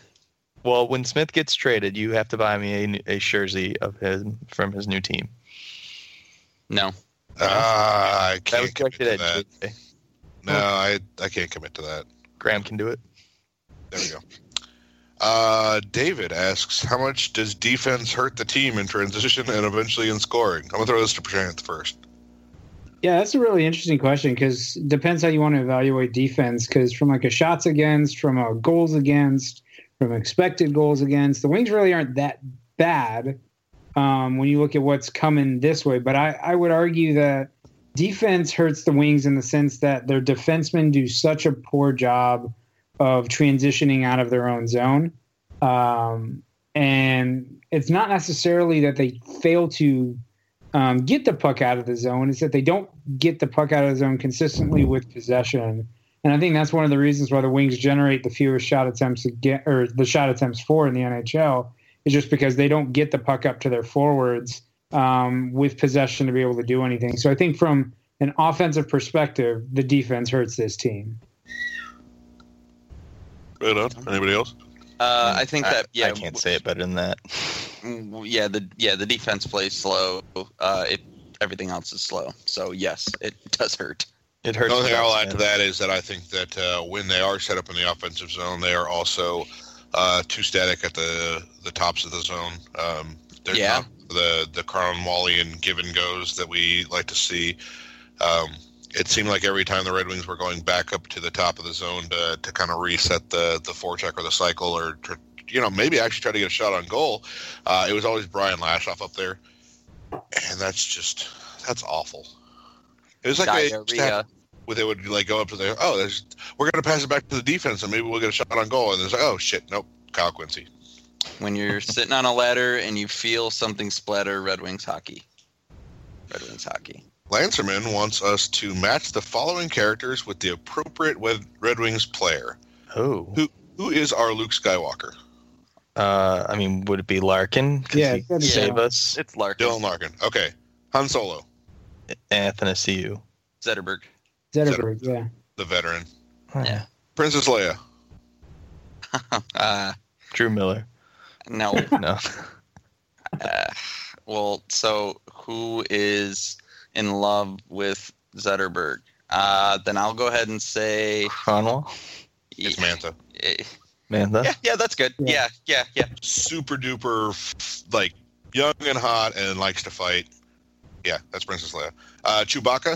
Well, when Smith gets traded, you have to buy me a, a jersey of his from his new team. No. Ah, I can't was commit to at that. Tuesday. No, I I can't commit to that. Graham can do it. There we go. Uh, David asks, how much does defense hurt the team in transition and eventually in scoring? I'm gonna throw this to Prashant first. Yeah, that's a really interesting question because depends how you want to evaluate defense. Because from like a shots against, from a goals against, from expected goals against, the Wings really aren't that bad um, when you look at what's coming this way. But I, I would argue that defense hurts the Wings in the sense that their defensemen do such a poor job of transitioning out of their own zone. Um, and it's not necessarily that they fail to um, get the puck out of the zone it's that they don't get the puck out of the zone consistently with possession. And I think that's one of the reasons why the Wings generate the fewest shot attempts or the shot attempts for in the NHL is just because they don't get the puck up to their forwards um, with possession to be able to do anything. So I think from an offensive perspective, the defense hurts this team. Right on. Anybody else? Uh, I think that yeah, I can't say it better than that. Yeah, the yeah the defense plays slow. Uh, it everything else is slow. So yes, it does hurt. It hurts. The hurts. only thing I'll add to that is that I think that uh, when they are set up in the offensive zone, they are also uh, too static at the the tops of the zone. Um, they're Yeah. not the the Crown Wally and give and goes that we like to see. Um, it seemed like every time the Red Wings were going back up to the top of the zone to, to kind of reset the the forecheck or the cycle, or to, you know maybe actually try to get a shot on goal, uh, it was always Brian Lashoff up there, and that's just that's awful. It was like they just had- where they would like go up to the oh, there's we're gonna pass it back to the defense and maybe we'll get a shot on goal and there's like oh shit nope Kyle Quincey When you're sitting on a ladder and you feel something splatter, Red Wings hockey. Red Wings hockey. Lancerman wants us to match the following characters with the appropriate Red, Red Wings player. Oh, Who who is our Luke Skywalker? uh, I mean, would it be Larkin? Yeah, he it's gotta be save us. It's Larkin. Dylan Larkin. Okay, Han Solo, Athanasiou. Zetterberg. Zetterberg, yeah. the veteran. Yeah. Princess Leia. Uh, Drew Miller. no. No. Uh, well, so who is in love with Zetterberg? Uh, then I'll go ahead and say. Kronwall. It's Mantha. Mantha. Yeah, yeah, that's good. Yeah. Yeah, yeah, yeah. Super duper f- like young and hot and likes to fight. Yeah, that's Princess Leia. Uh, Chewbacca.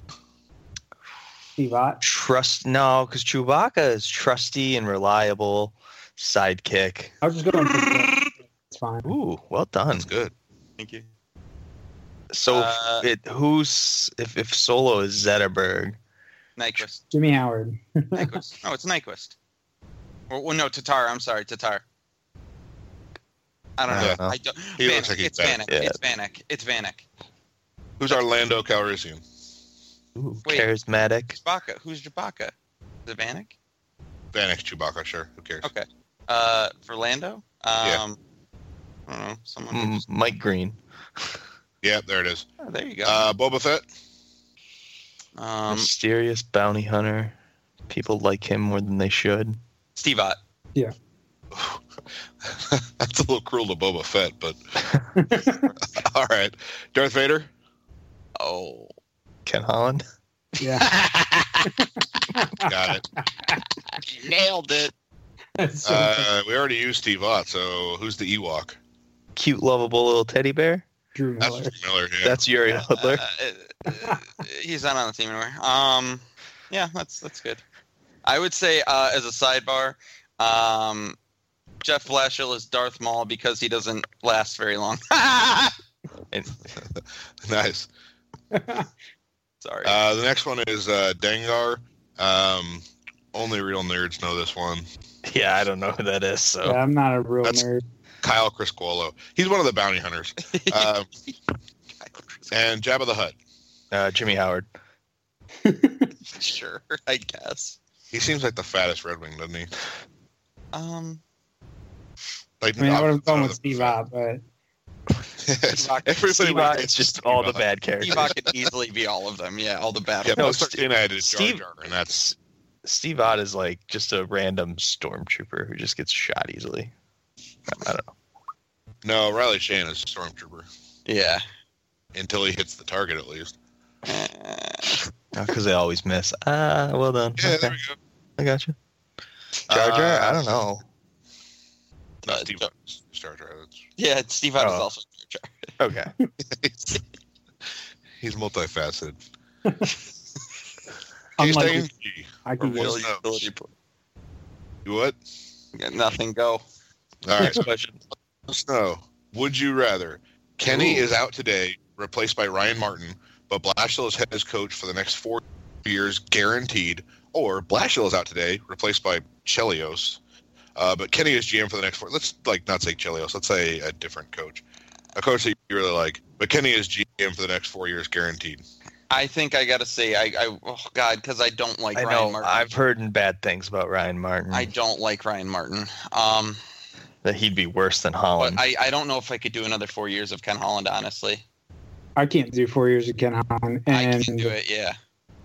Steve Ott. Trust no, because Chewbacca is trusty and reliable sidekick. I was just going for It's fine. Ooh, well done. That's good. Thank you. So Uh, it who's if if Solo is Zetterberg? Nyquist. Jimmy Howard. Nyquist. No, it's Nyquist. Well, well, no, Tatar. I'm sorry, Tatar. I don't know. Yeah. I don't. He looks Vanek. like it's. Vanek. Yeah. It's Vanek. It's Vanek. Who's our Lando Calrissian? Ooh, Wait. charismatic. Chewbacca. Who's Chewbacca? Is it Vanek? Vanek Chewbacca, sure. Who cares? Okay. Uh, for Lando. Um, Yeah. I don't know. Someone. Mm, who's- Mike Green. Yeah, there it is. Oh, there you go. Uh, Boba Fett. um, Mysterious bounty hunter. People like him more than they should. Steve Ott. Yeah. That's a little cruel to Boba Fett, but all right. Darth Vader. Oh. Ken Holland. Yeah. Got it. Nailed it. So- Uh, we already used Steve Ott, so who's the Ewok? Cute, lovable little teddy bear. Drew That's Miller. Miller. Yeah. That's Jiri Hudler. Uh, uh, he's not on the team anymore. Um, yeah, that's that's good. I would say uh, as a sidebar, um, Jeff Blashill is Darth Maul because he doesn't last very long. nice. Sorry. Uh, the next one is uh, Dengar. Um, only real nerds know this one. Yeah, I don't know who that is. So yeah, I'm not a real That's- nerd. Kyle Criscuolo. He's one of the bounty hunters. Um, and Jabba the Hutt. uh, Jimmy Howard. sure, I guess. He seems like the fattest Red Wing, doesn't he? Um, Like, I mean, I would have gone with Steve Ott, but Everybody Steve would Ott agree is just Steve all the bad characters. Ewok could easily be all of them. Yeah, all the bad Yeah, ones. No, most Steve- I Jar Steve- Jar, and that's Steve Ott is like just a random stormtrooper who just gets shot easily. I don't know. no Riley Sheahan is a stormtrooper Yeah. until he hits the target at least. Uh, Because they always miss. Ah, well done. Yeah, okay, there we go. I got you. Jar Jar? Uh, I don't know. Not Uh, Steve Jar- Jar Jar. That's, yeah, Steve Ott is Oh. also Jar Jar. Okay. he's multifaceted. Unlike K-Stain? I can Or get utility You what? Got Nothing. Go. All right. Next question. Snow. Would you rather? Kenny Ooh. is out today, replaced by Ryan Martin, but Blashill is head coach for the next four years, guaranteed. Or Blashill is out today, replaced by Chelios, uh, but Kenny is GM for the next four. Let's like not say Chelios. Let's say a different coach, a coach that you really like. But Kenny is GM for the next four years, guaranteed. I think I gotta say I, I oh god because I don't like I Ryan know. Martin. I've heard bad things about Ryan Martin. I don't like Ryan Martin. Um, that he'd be worse than but Holland. I, I don't know if I could do another four years of Ken Holland. Honestly, I can't do four years of Ken Holland, I and can do it. Yeah,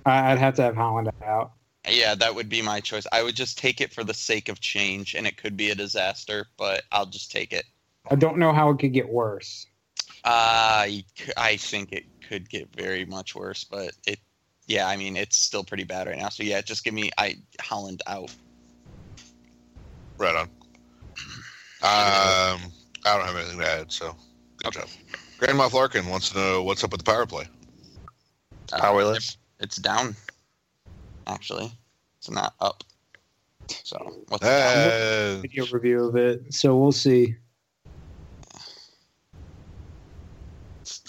I- I'd have to have Holland out. yeah, that would be my choice. I would just take it for the sake of change, and it could be a disaster, but I'll just take it. I don't know how it could get worse. Uh, I I think it could get very much worse, but it. Yeah, I mean it's still pretty bad right now. So yeah, just give me I Holland out. Right on. Um, I don't have anything to add, so good Okay. job. Grand Moff Larkin wants to know what's up with the power play. Uh, Powerless. It's down. Actually, it's not up. So what's Uh, Video review of it, so we'll see.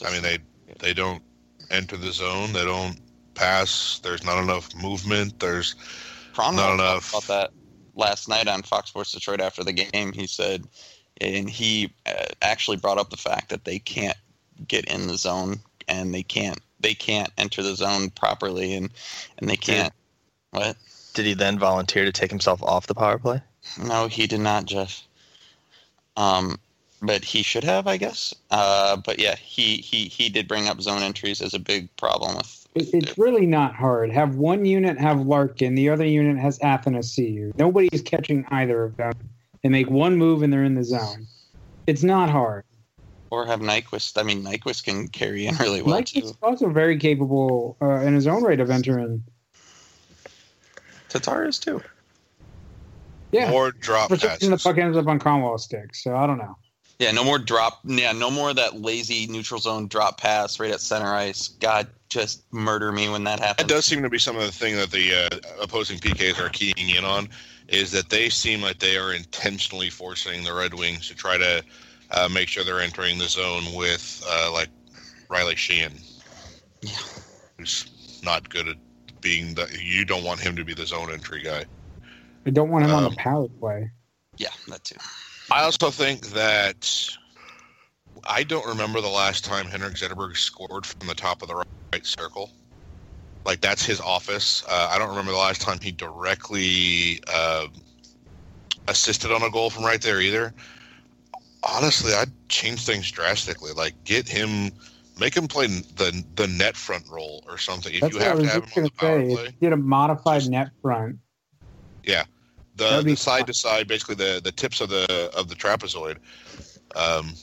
I mean, they they don't enter the zone. They don't pass. There's not enough movement. There's Kronwall not enough. about that last night on Fox Sports Detroit after the game. He said, and he uh, actually brought up the fact that they can't get in the zone and they can't they can't enter the zone properly and and they can't. What? Did he then volunteer to take himself off the power play? No, he did not, Jeff. Um, but he should have, I guess. Uh, but yeah, he he he did bring up zone entries as a big problem with. It- It's really not hard. Have one unit have Larkin, the other unit has Athanasiou. Nobody's catching either of them. They make one move and they're in the zone. It's not hard. Or have Nyquist. I mean, Nyquist can carry in really well Mike is also very capable uh, in his own right of entering. Tatar is too. Yeah, more drop for some the passes. puck ends up on Kronwall's stick. So I don't know. Yeah, no more drop. Yeah, no more of that lazy neutral zone drop pass right at center ice. God, just murder me when that happens. That does seem to be some of the thing that the uh, opposing PKs are keying in on, is that they seem like they are intentionally forcing the Red Wings to try to uh, make sure they're entering the zone with uh, like Riley Sheahan, Yeah. who's not good at being the. You don't want him to be the zone entry guy. I don't want him on Um, the power play. Yeah, that too. I also think that I don't remember the last time Henrik Zetterberg scored from the top of the right circle. like that's his office. Uh, I don't remember the last time he directly uh, assisted on a goal from right there either. Honestly, I'd change things drastically. Like get him, make him play the the net front role or something. If That's you have to have him on the power say. play, Get a modified net front. The the side to side, basically the the tips of the of the trapezoid. Um,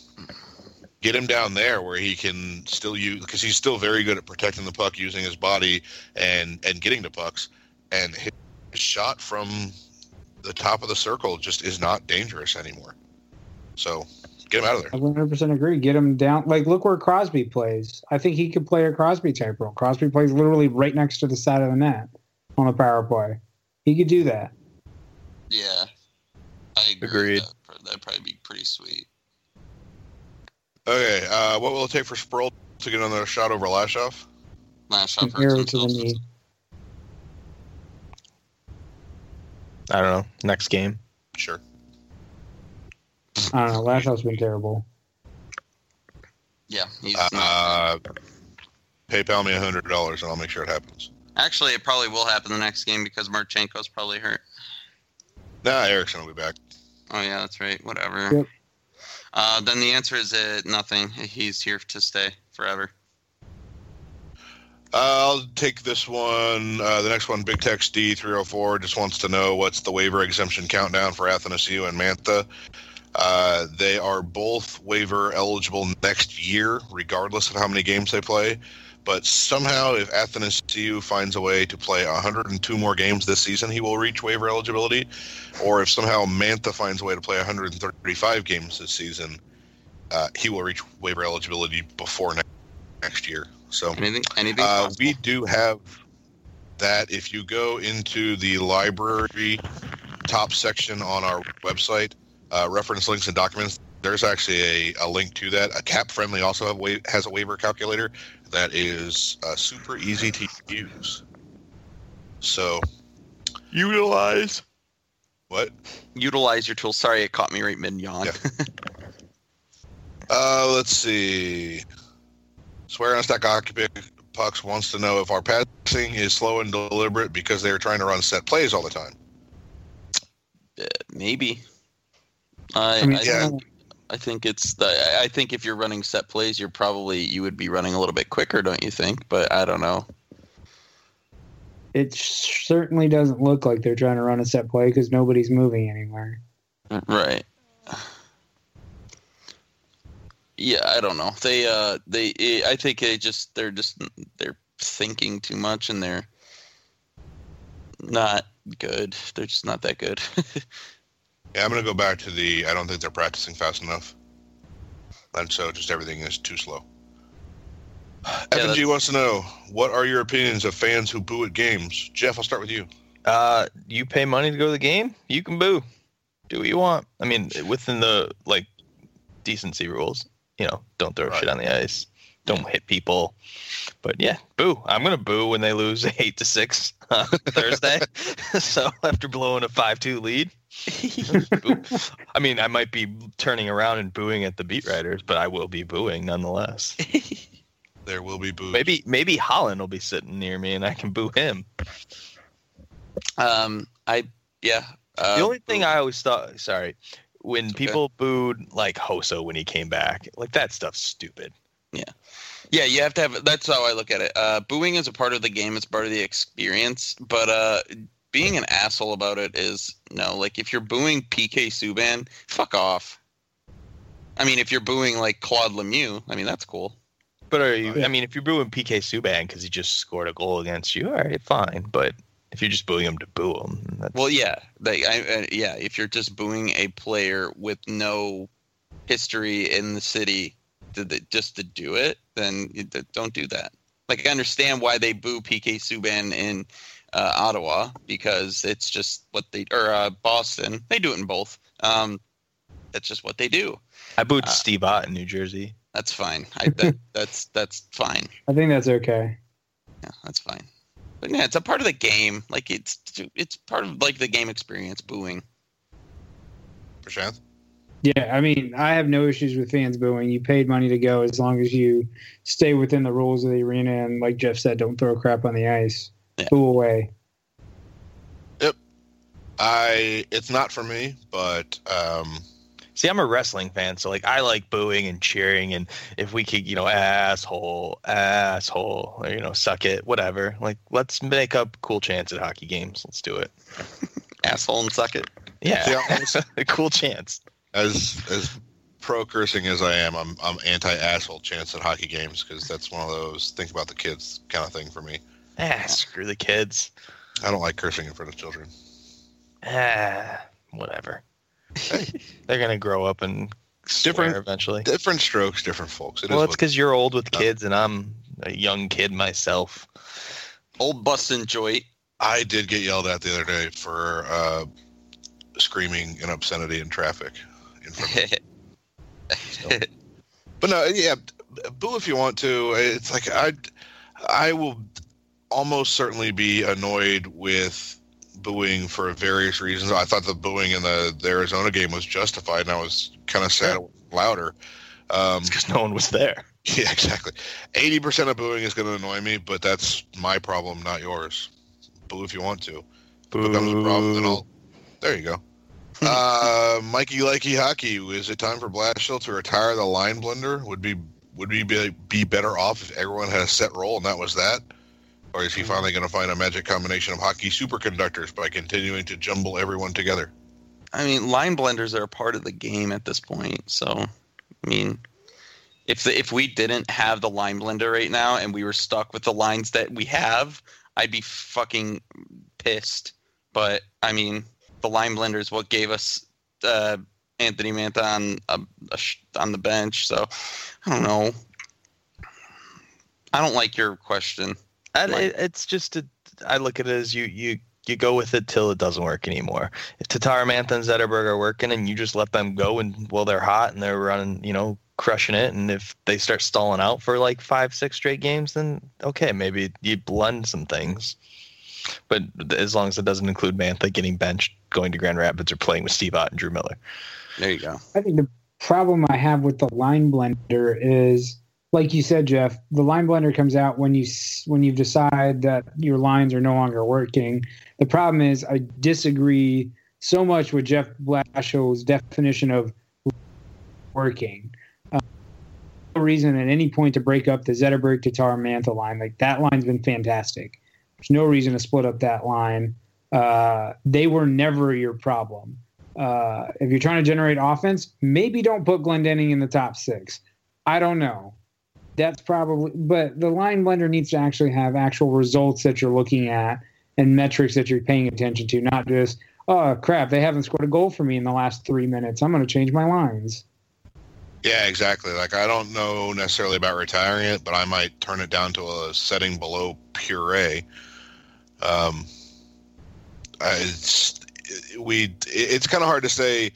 get him down there where he can still use because he's still very good at protecting the puck using his body and and getting to pucks and his shot from the top of the circle just is not dangerous anymore. So get him out of there. I 100% agree. Get him down. Like, look where Crosby plays. I think he could play a Crosby type role. Crosby plays literally right next to the side of the net on the power play. He could do that. Yeah, I agree. Agreed. With that. That'd probably be pretty sweet. Okay, uh, what will it take for Sproul to get another shot over Lashoff? Last An shot arrow to the knee. I don't know. Next game. Sure. I don't know. Lashoff's been terrible. Yeah, he's not. Uh, PayPal me a hundred dollars and I'll make sure it happens. Actually, it probably will happen the next game because Marchenko's probably hurt. Nah, Ericsson will be back. Oh yeah, that's right. Whatever. Yep. Uh, then the answer is uh, nothing. He's here to stay forever. Uh, I'll take this one. Uh, the next one, Big Tex D304, just wants to know what's the waiver exemption countdown for Athanasiou and Mantha. Uh, they are both waiver eligible next year, regardless of how many games they play. But somehow, if Athanasiou finds a way to play 102 more games this season, he will reach waiver eligibility. Or if somehow Mantha finds a way to play 135 games this season, uh, he will reach waiver eligibility before ne- next year. So Anything? Anything? uh, we do have that. If you go into the library top section on our website, uh, reference links and documents, there's actually a, a link to that. A cap friendly also have wa- has a waiver calculator that is uh, super easy to use. So Utilize. what? Utilize your tools. Sorry, it caught me right mid yawn. Yeah. Uh, let's see. Swear on stack occupant pucks wants to know if our passing is slow and deliberate because they are trying to run set plays all the time. Uh, maybe. I, I mean, I, yeah. I think it's the. I- think if you're running set plays, you're probably you would be running a little bit quicker, don't you think? But I don't know. It certainly doesn't look like they're trying to run a set play because nobody's moving anywhere. Right. Yeah, I don't know. They uh they I think they just they're just they're thinking too much and they're not good. They're just not that good. Yeah, I'm going to go back to the. I don't think they're practicing fast enough, and so just everything is too slow. FNG that's- wants to know what are your opinions of fans who boo at games. Jeff, I'll start with you. Uh, you pay money to go to the game. You can boo. Do what you want. I mean, within the like decency rules. You know, don't throw Right. shit on the ice. Don't hit people. But yeah, boo. I'm gonna boo when they lose eight to six on Thursday. so after blowing a five-two lead. I mean, I might be turning around and booing at the beat writers, but I will be booing nonetheless. There will be boos. Maybe maybe Holland will be sitting near me and I can boo him. um I yeah. Uh, the only thing I always thought, sorry, when It's okay. people booed like Hossa when he came back, like that stuff's stupid. Yeah, you have to have. That's how I look at it. Uh, booing is a part of the game. It's part of the experience. But uh, being an asshole about it is no. Like if you're booing PK Subban, fuck off. I mean, if you're booing like Claude Lemieux, I mean that's cool. But are you? I mean, if you're booing PK Subban because he just scored a goal against you, all right, fine. But if you're just booing him to boo him, that's, Well, yeah, they, I, uh, yeah. If you're just booing a player with no history in the city, to, the- just to do it, then you, don't do that. Like I understand why they boo PK Subban in uh, Ottawa because it's just what they or uh, Boston. They do it in both. Um, that's just what they do. I booed uh, Steve Ott in New Jersey. That's fine. I, that, that's that's fine. I think that's okay. Yeah, that's fine. But yeah, it's a part of the game. Like it's it's part of like the game experience. Booing. Prashant? Yeah, I mean, I have no issues with fans booing. You paid money to go as long as you stay within the rules of the arena and, like Jeff said, don't throw crap on the ice. Yeah. Boo away. Yep. I it's not for me, but um, See, I'm a wrestling fan, so like I like booing and cheering, and if we could, you know, asshole, asshole, or, you know, suck it, whatever. Like, let's make up cool chants at hockey games. Let's do it. Asshole and suck it. Yeah, See, a cool chance. As as pro cursing as I am, I'm I'm anti asshole chance at hockey games because that's one of those think about the kids kind of thing for me. Ah, screw the kids. I don't like cursing in front of children. Ah, whatever. They're gonna grow up and swear Different- eventually. Different strokes, different folks. It is well, it's because you're old with kids, and I'm a young kid myself. Old bustin' joint. I did get yelled at the other day for uh, screaming and obscenity in traffic. In front of But no, yeah, boo if you want to. It's like I, I will almost certainly be annoyed with booing for various reasons. I thought the booing in the, the Arizona game was justified, and I was kind of sad louder. Um, It's because no one was there. yeah, exactly. Eighty percent of booing is going to annoy me, but that's my problem, not yours. Boo if you want to. If it becomes a problem, then I'll. There you go. Uh, Mikey Likey Hockey. Is it time for Blashill to retire the line blender? Would be would we be, be better off if everyone had a set role and that was that? Or is he finally going to find a magic combination of hockey superconductors by continuing to jumble everyone together? I mean, line blenders are a part of the game at this point. So, I mean, if the, if we didn't have the line blender right now and we were stuck with the lines that we have, I'd be fucking pissed. But I mean, the line blender is what gave us uh, Anthony Mantha on a, a sh- on the bench. So, I don't know. I don't like your question. Right. it, it's just a, I look at it as you you you go with it till it doesn't work anymore. If Tatar, Mantha, and Zetterberg are working, and you just let them go, and well, they're hot and they're running, you know, crushing it. And if they start stalling out for like five, six straight games, then okay, maybe you blend some things. But as long as it doesn't include Mantha getting benched, going to Grand Rapids, or playing with Steve Ott and Drew Miller. There you go. I think the problem I have with the line blender is, like you said, Jeff, the line blender comes out when you when you decide that your lines are no longer working. The problem is, I disagree so much with Jeff Blashill's definition of working. Uh, no reason at any point to break up the Zetterberg Tatar Mantha line. Like that line's been fantastic. There's no reason to split up that line. Uh, they were never your problem. Uh, if you're trying to generate offense, maybe don't put Glendening in the top six. I don't know. That's probably, but the line blender needs to actually have actual results that you're looking at and metrics that you're paying attention to, not just, oh crap, they haven't scored a goal for me in the last three minutes. I'm going to change my lines. Yeah, exactly. Like I don't know necessarily about retiring it, but I might turn it down to a setting below puree. Um, I- it's we. It's kind of hard to say.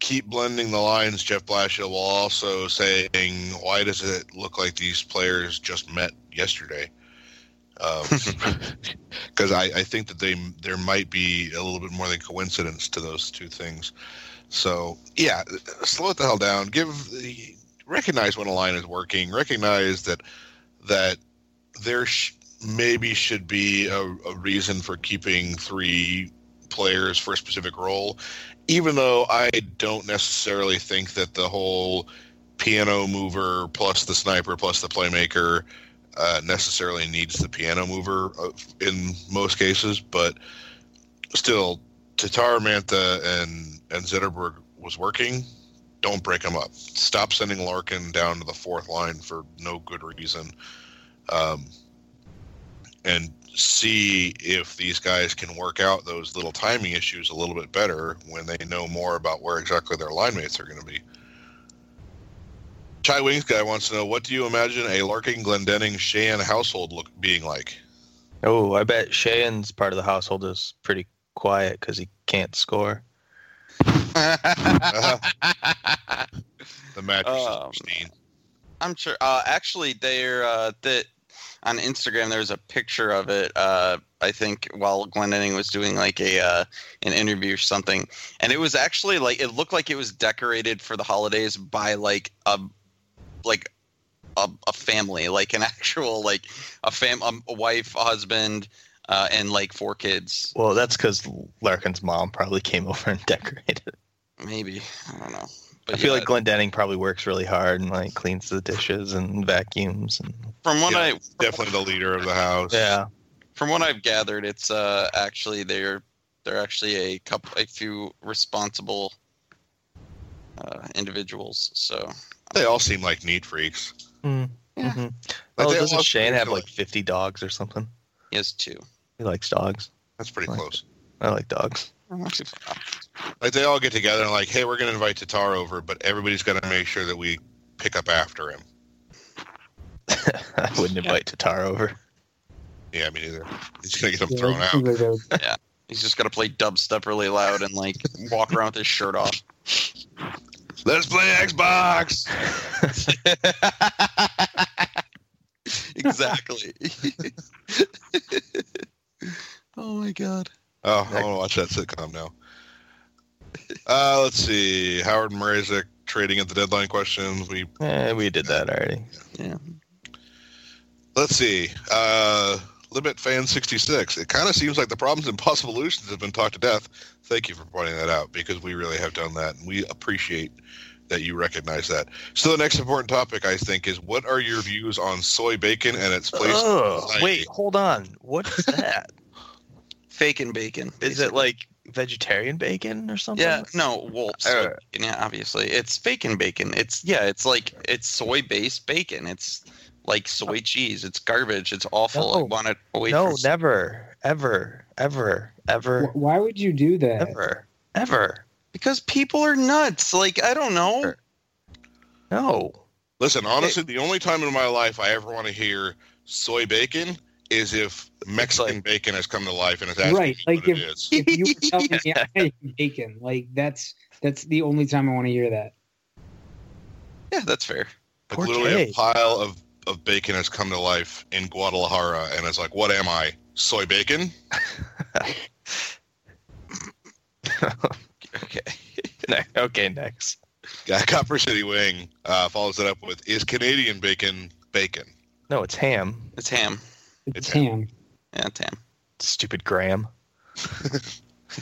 Keep blending the lines, Jeff Blashill, while also saying, "Why does it look like these players just met yesterday?" Because I, I think that they there might be a little bit more than coincidence to those two things. So yeah, slow it the hell down. Give recognize when a line is working. Recognize that that there sh- maybe should be a, a reason for keeping three players for a specific role, even though I don't necessarily think that the whole piano mover plus the sniper plus the playmaker uh, necessarily needs the piano mover uh, in most cases, but still, Tatar, Mantha, and and Zetterberg was working. Don't break them up. Stop sending Larkin down to the fourth line for no good reason, um, and see if these guys can work out those little timing issues a little bit better when they know more about where exactly their line mates are going to be. Chai Wings guy wants to know what do you imagine a Larkin, Glendening, Sheahan household look being like? Oh, I bet Sheahan's part of the household is pretty quiet because he can't score. The mattress Um, is pristine. I'm sure. Uh, actually, they're uh, that. On Instagram there was a picture of it. Uh, I think while Glendening was doing like a uh, an interview or something, and it was actually like it looked like it was decorated for the holidays by like a like a, a family, like an actual like a fam a wife, a husband, uh, and like four kids. Well, that's because Larkin's mom probably came over and decorated. it. Maybe I don't know. I feel yeah, like Glendening probably works really hard and like cleans the dishes and vacuums and from what Yeah, I Definitely the leader of the house. yeah. from what I've gathered, it's uh actually they're they're actually a couple a few responsible uh, individuals. So They all seem like neat freaks. Mm. Yeah. Mhm. Like, Oh, doesn't Sheahan have to like 50 dogs or something? he has two. He likes dogs. That's pretty Like- close. I like dogs. Like they all get together and like, hey, we're gonna invite Tatar over, but everybody's gonna make sure that we pick up after him. I wouldn't invite Tatar over. Yeah, me neither. He's gonna get him Yeah, thrown out. seems like that would- He's just going to play dubstep really loud and like walk around with his shirt off. Let's play Xbox. exactly. oh my god. Oh, I want to watch that sitcom now. Uh, let's see. Howard Mrazek trading at the deadline questions. We Eh, we did that already. Yeah. let's see. Uh, Limit Fan sixty six. It kind of seems like the problems and possible solutions have been talked to death. Thank you for pointing that out because we really have done that, and we appreciate that you recognize that. So the next important topic, I think, is what are your views on soy bacon and its place? Oh, society? wait, hold on. What is that? Faking bacon. is it like vegetarian bacon or something? Yeah, no, well, Uh, bacon, yeah, obviously. It's bacon bacon. It's yeah, it's like it's soy based bacon. It's like soy cheese. It's garbage. It's awful. I want it away No, from never, ever, ever, ever, Why would you do that? ever, ever. because people are nuts. Like I don't know. Sure. No. Listen, honestly, the only time in my life I ever want to hear soy bacon is if Mexican like- bacon has come to life and it's actually Right, like what if- is. If you were telling me I'm bacon, like that's that's the only time I want to hear that. Yeah, that's fair. Like Poor literally a pile of, of bacon has come to life in Guadalajara, and it's like, what am I? Soy bacon? Okay. Ne- okay, next. Yeah, Copper City Wing uh, follows it up with, is Canadian bacon bacon? No, it's ham. It's ham. It's, It's ham. Yeah, it's ham. Stupid Graham.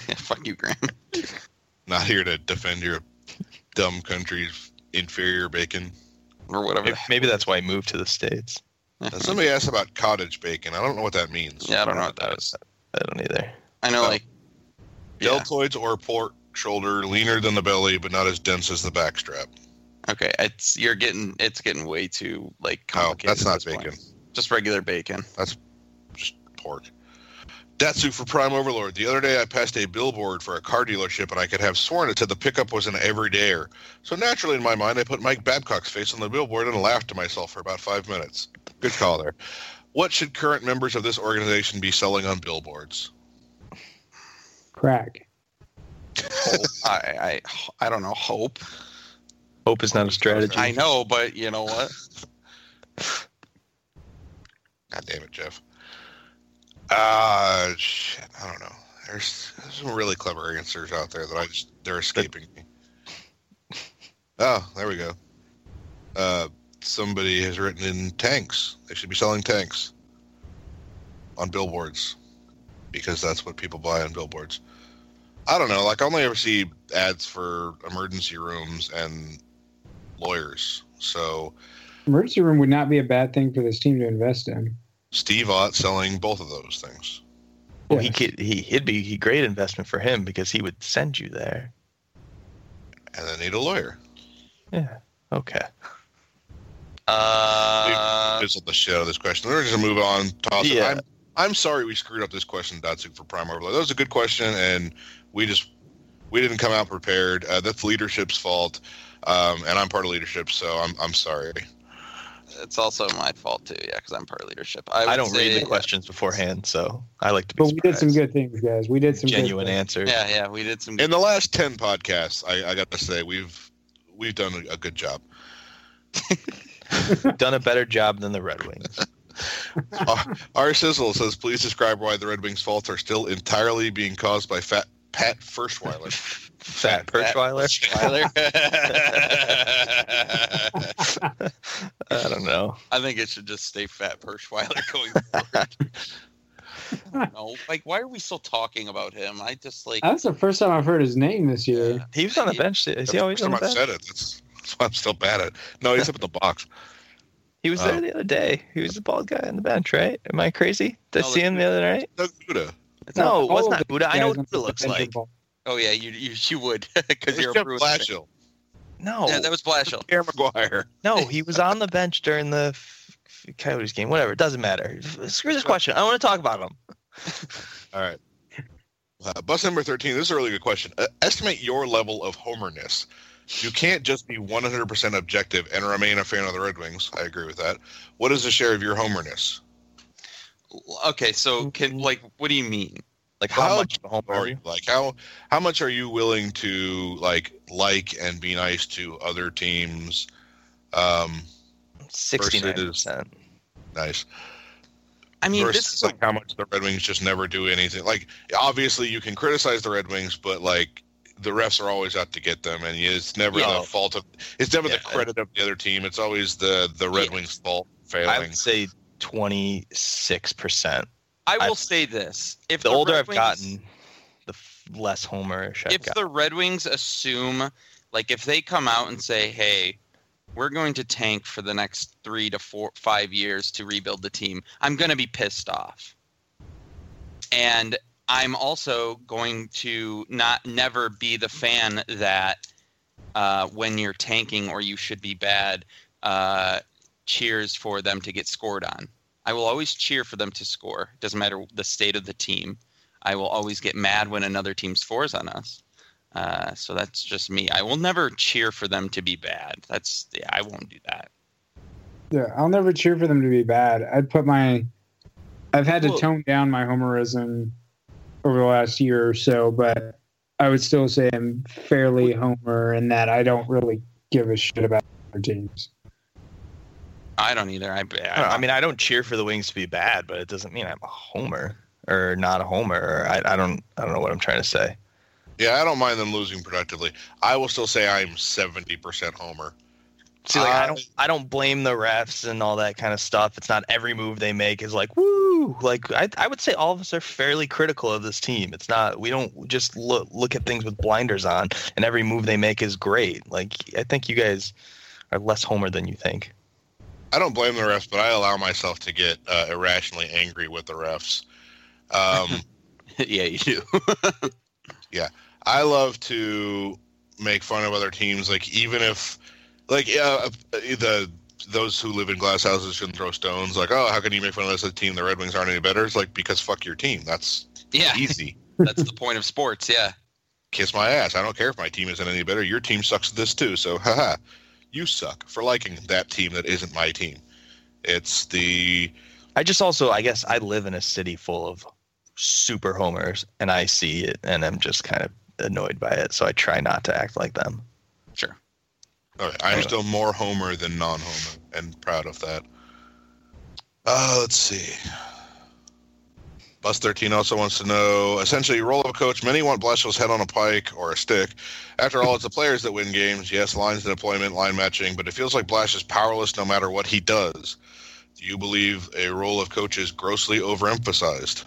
Yeah, fuck you, Graham. Not here to defend your dumb country's inferior bacon. Or whatever. Maybe, maybe that's why he moved to the states. Now, somebody asked about cottage bacon. I don't know what that means. Yeah, I don't know what that is. I don't either. I know, Oh. like. Yeah. Deltoids or pork shoulder, leaner than the belly, but not as dense as the backstrap. Okay, it's you're getting it's getting way too like Oh, complicated. that's not bacon. point. Bacon. Just regular bacon. That's just pork. Datsu for Prime Overlord. The other day I passed a billboard for a car dealership and I could have sworn it said the pickup was an everydayer. So naturally in my mind I put Mike Babcock's face on the billboard and laughed to myself for about five minutes. Good call there. What should current members of this organization be selling on billboards? Crack. Hope. I, I I don't know. Hope. Hope is not a strategy. I know, but you know what? God damn it, Jeff. Uh, shit. I don't know. There's, there's some really clever answers out there that I just, they're escaping me. Oh, there we go. Uh, somebody has written in tanks. They should be selling tanks on billboards because that's what people buy on billboards. I don't know. Like, I only ever see ads for emergency rooms and lawyers. So, Emergency room would not be a bad thing for this team to invest in. Steve Ott selling both of those things. Well, he Yes. could. He it'd be a great investment for him because he would send you there. And they need a lawyer. Yeah. Okay. Uh, fizzled the shit out of this question. We're just gonna move on. Toss it. Yeah. I'm, I'm sorry we screwed up this question, Datsyuk, for Prime Overlord. That was a good question, and we just we didn't come out prepared. Uh, that's leadership's fault, um, and I'm part of leadership, so I'm I'm sorry. It's also my fault too. Yeah, because I'm part of leadership. I, I don't read the questions beforehand, so I like to be. But we did some good things, guys. We did some good genuine things. answers. Yeah, yeah, we did some. In the last ten podcasts, I, I got to say we've we've done a, a good job. Done a better job than the Red Wings. our, our sizzle says, please describe why the Red Wings' faults are still entirely being caused by fat Pat Ferschweiler. Fat Perschweiler. I don't know. I think it should just stay Fat Perschweiler going forward. no, like why are we still talking about him? I just like That's the first time I've heard his name this year. Yeah. He was on the bench. Is he always on First the time I've bench? said it. That's, that's why I'm still bad at it. No, he's up in the box. He was there uh, the other day. He was the bald guy on the bench, right? Am I crazy? Did I see him the other night? Doug Houda. No, it was not the Buddha. I know what on Buddha looks like. bald. Oh yeah, you you, you would because you're a Jeff Bruins. Blashill. No, Yeah, that was Blashill. Pierre McGuire. no, he was on the bench during the f- f- Coyotes game. Whatever, it doesn't matter. Screw this question. I want to talk about him. All right. Uh, bus number 13. This is a really good question. Uh, estimate your level of homerness. You can't just be 100% objective and remain a fan of the Red Wings. I agree with that. What is the share of your homerness? Okay, so can like what do you mean? Like how How much of a homer are you? Like how how much are you willing to like like and be nice to other teams? Um, Sixty-nine percent. nice. I mean, versus this is like how much the Red Wings just never do anything. Like obviously you can criticize the Red Wings, but like the refs are always out to get them, and it's never Yeah. the fault of. It's never Yeah. the credit of the other team. It's always the the Red Yeah. Wings' fault I would say twenty-six percent. I will I've- say this: if The older Red I've Wings- gotten, the less homerish I've if the Red Wings assume, like, if they come out and say, "Hey, we're going to tank for the next three to four, five years to rebuild the team," I'm going to be pissed off, and I'm also going to not never be the fan that uh, when you're tanking or you should be bad, uh, cheers for them to get scored on. I will always cheer for them to score. Doesn't matter the state of the team. I will always get mad when another team scores on us. Uh, so that's just me. I will never cheer for them to be bad. That's yeah, I won't do that. Yeah, I'll never cheer for them to be bad. I'd put my, I've had to tone down my homerism over the last year or so, but I would still say I'm fairly homer in that I don't really give a shit about other teams. I don't either. I, I, I mean, I don't cheer for the Wings to be bad, but it doesn't mean I'm a homer or not a homer. Or I, I don't, I don't know what I'm trying to say. yeah, I don't mind them losing productively. I will still say I'm seventy percent homer. See, like I I- don't, I don't blame the refs and all that kind of stuff. It's not every move they make is like woo. Like I, I would say all of us are fairly critical of this team. It's not we don't just look look at things with blinders on, and every move they make is great. Like I think you guys are less homer than you think. I don't blame the refs, but I allow myself to get uh, irrationally angry with the refs. Um, yeah, you do. Yeah, I love to make fun of other teams, like even if, like, yeah, the those who live in glass houses shouldn't throw stones. Like, oh, how can you make fun of this team? The Red Wings aren't any better. It's like because fuck your team. That's yeah, easy. that's the point of sports. Yeah. Kiss my ass. I don't care if my team isn't any better. Your team sucks at this too. So, haha, you suck for liking that team that isn't my team. It's the I just also, I guess, I live in a city full of super homers, and I see it, and I'm just kind of annoyed by it. So I try not to act like them. Sure. Okay, I'm Anyway. still more Homer than non-Homer, and proud of that. Uh, let's see. Bus 13 also wants to know, essentially, role of a coach. Many want Blashill's head on a pike or a stick. After all, it's the players that win games. Yes, lines and deployment, line matching, but it feels like Blash is powerless no matter what he does. Do you believe a role of coach is grossly overemphasized?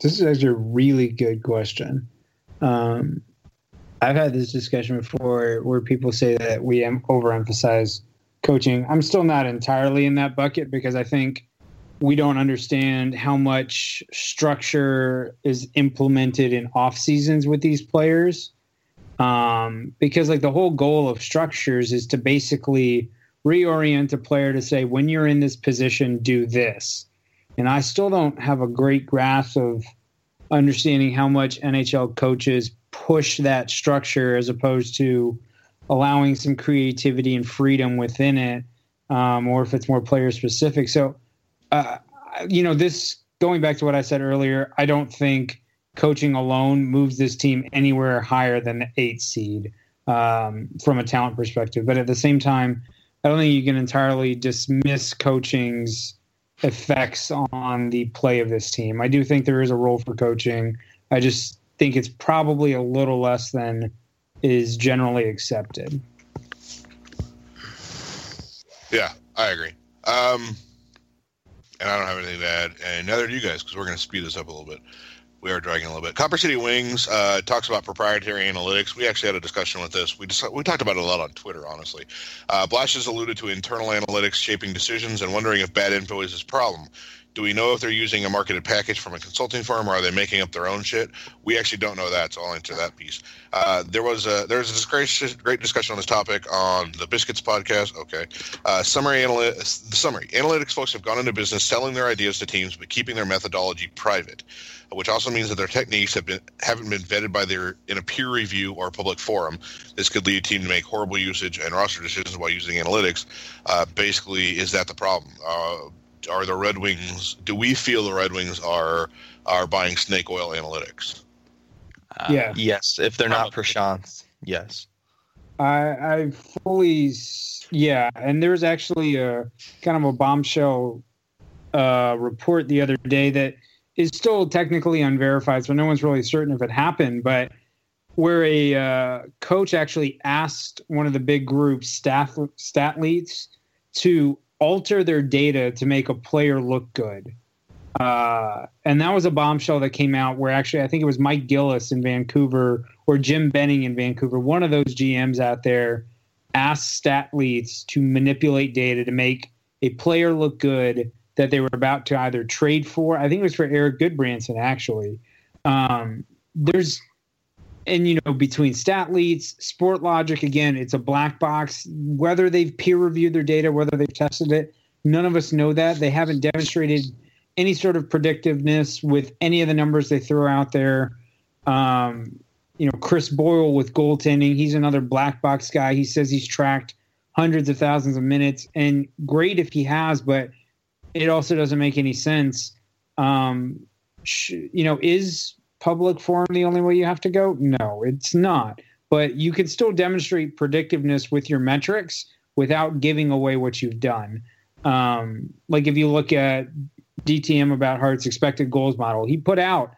This is actually a really good question. Um, I've had this discussion before where people say that we overemphasize coaching. I'm still not entirely in that bucket because I think we don't understand how much structure is implemented in off seasons with these players. Um, because like the whole goal of structures is to basically reorient a player to say, when you're in this position, do this. And I still don't have a great grasp of understanding how much NHL coaches push that structure as opposed to allowing some creativity and freedom within it, um, or if it's more player specific. So, uh, you know, this going back to what I said earlier, I don't think coaching alone moves this team anywhere higher than the eight seed um, from a talent perspective. But at the same time, I don't think you can entirely dismiss coaching's effects on the play of this team. I do think there is a role for coaching. I just think it's probably a little less than is generally accepted. Yeah, I agree. Um, and I don't have anything to add, and neither do you guys, because we're going to speed this up a little bit. We are dragging a little bit. Copper City Wings uh, talks about proprietary analytics. We actually had a discussion with this. We just, we talked about it a lot on Twitter, honestly. Uh, Blash has alluded to internal analytics shaping decisions and wondering if bad info is his problem. Do we know if they're using a marketed package from a consulting firm or are they making up their own shit? We actually don't know that, so I'll answer that piece. Uh, there was a there was a great discussion on this topic on the Biscuits podcast. Okay, uh, summary analytics. The summary analytics folks have gone into business selling their ideas to teams, but keeping their methodology private, which also means that their techniques have been haven't been vetted by their in a peer review or public forum. This could lead a team to make horrible usage and roster decisions while using analytics. Uh, basically, is that the problem? Are the Red Wings? Do we feel the Red Wings are are buying snake oil analytics? Uh, yeah. Yes, if they're not Probably. Prashant's, yes. I, I fully, yeah. And there's actually a kind of a bombshell uh, report the other day that is still technically unverified, so no one's really certain if it happened, but where a uh, coach actually asked one of the big groups, staff Stathletes, to alter their data to make a player look good. Uh, and that was a bombshell that came out where actually I think it was Mike Gillis in Vancouver or Jim Benning in Vancouver. One of those GMs out there asked Stathletes to manipulate data to make a player look good that they were about to either trade for. I think it was for Erik Gudbranson actually. Um, there's and you know between Stathletes sport logic again it's a black box. Whether they've peer reviewed their data whether they've tested it none of us know that. They haven't demonstrated any sort of predictiveness with any of the numbers they throw out there. Um, you know chris boyle with goaltending he's another black box guy. He says he's tracked hundreds of thousands of minutes and great if he has but it also doesn't make any sense. Um, you know is public forum the only way you have to go? No, it's not. But you can still demonstrate predictiveness with your metrics without giving away what you've done. Um, like if you look at DTMAboutHeart's expected goals model, he put out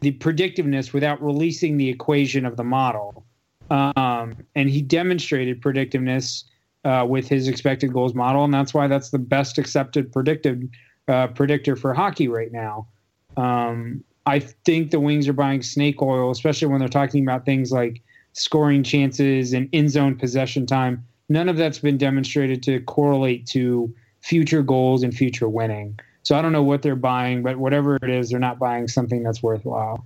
the predictiveness without releasing the equation of the model. Um, and he demonstrated predictiveness uh, with his expected goals model, and that's why that's the best accepted predictive uh, predictor for hockey right now. Um, I think the Wings are buying snake oil, especially when they're talking about things like scoring chances and in zone possession time. None of that's been demonstrated to correlate to future goals and future winning. So I don't know what they're buying, but whatever it is, they're not buying something that's worthwhile.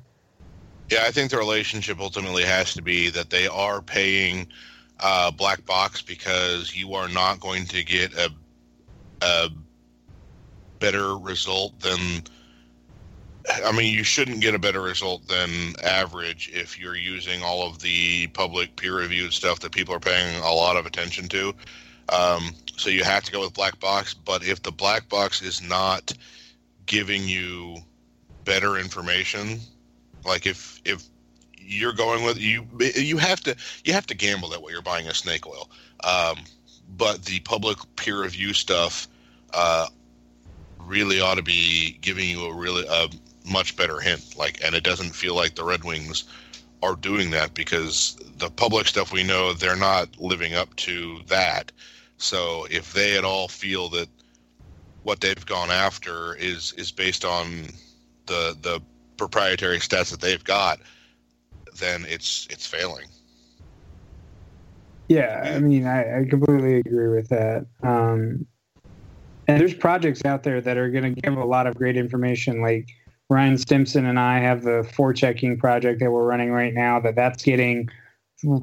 Yeah, I think the relationship ultimately has to be that they are paying uh, black box because you are not going to get a a better result than. I mean, you shouldn't get a better result than average if you're using all of the public peer-reviewed stuff that people are paying a lot of attention to. Um, so you have to go with black box. But if the black box is not giving you better information, like if if you're going with you you have to you have to gamble that way you're buying a snake oil um, but the public peer review stuff uh, really ought to be giving you a really a much better hint like and it doesn't feel like the red wings are doing that because the public stuff we know they're not living up to that so if they at all feel that what they've gone after is is based on the the proprietary stats that they've got, then it's it's failing. Yeah, I mean, I, I completely agree with that. Um, and there's projects out there that are going to give a lot of great information. Like Ryan Stimson and I have the forechecking project that we're running right now. That that's getting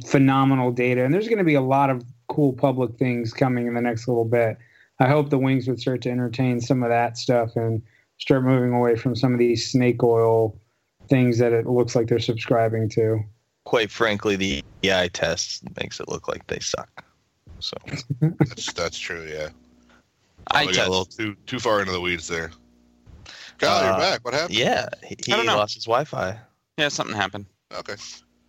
phenomenal data, and there's going to be a lot of cool public things coming in the next little bit. I hope the Wings would start to entertain some of that stuff and start moving away from some of these snake oil things that it looks like they're subscribing to. Quite frankly, the EI test makes it look like they suck. So That's that's true. Yeah, I Probably got a little too too far into the weeds there. Kyle, you're Uh, back. What happened? yeah, he, he I don't know. lost his Wi-Fi. Yeah, something happened. Okay.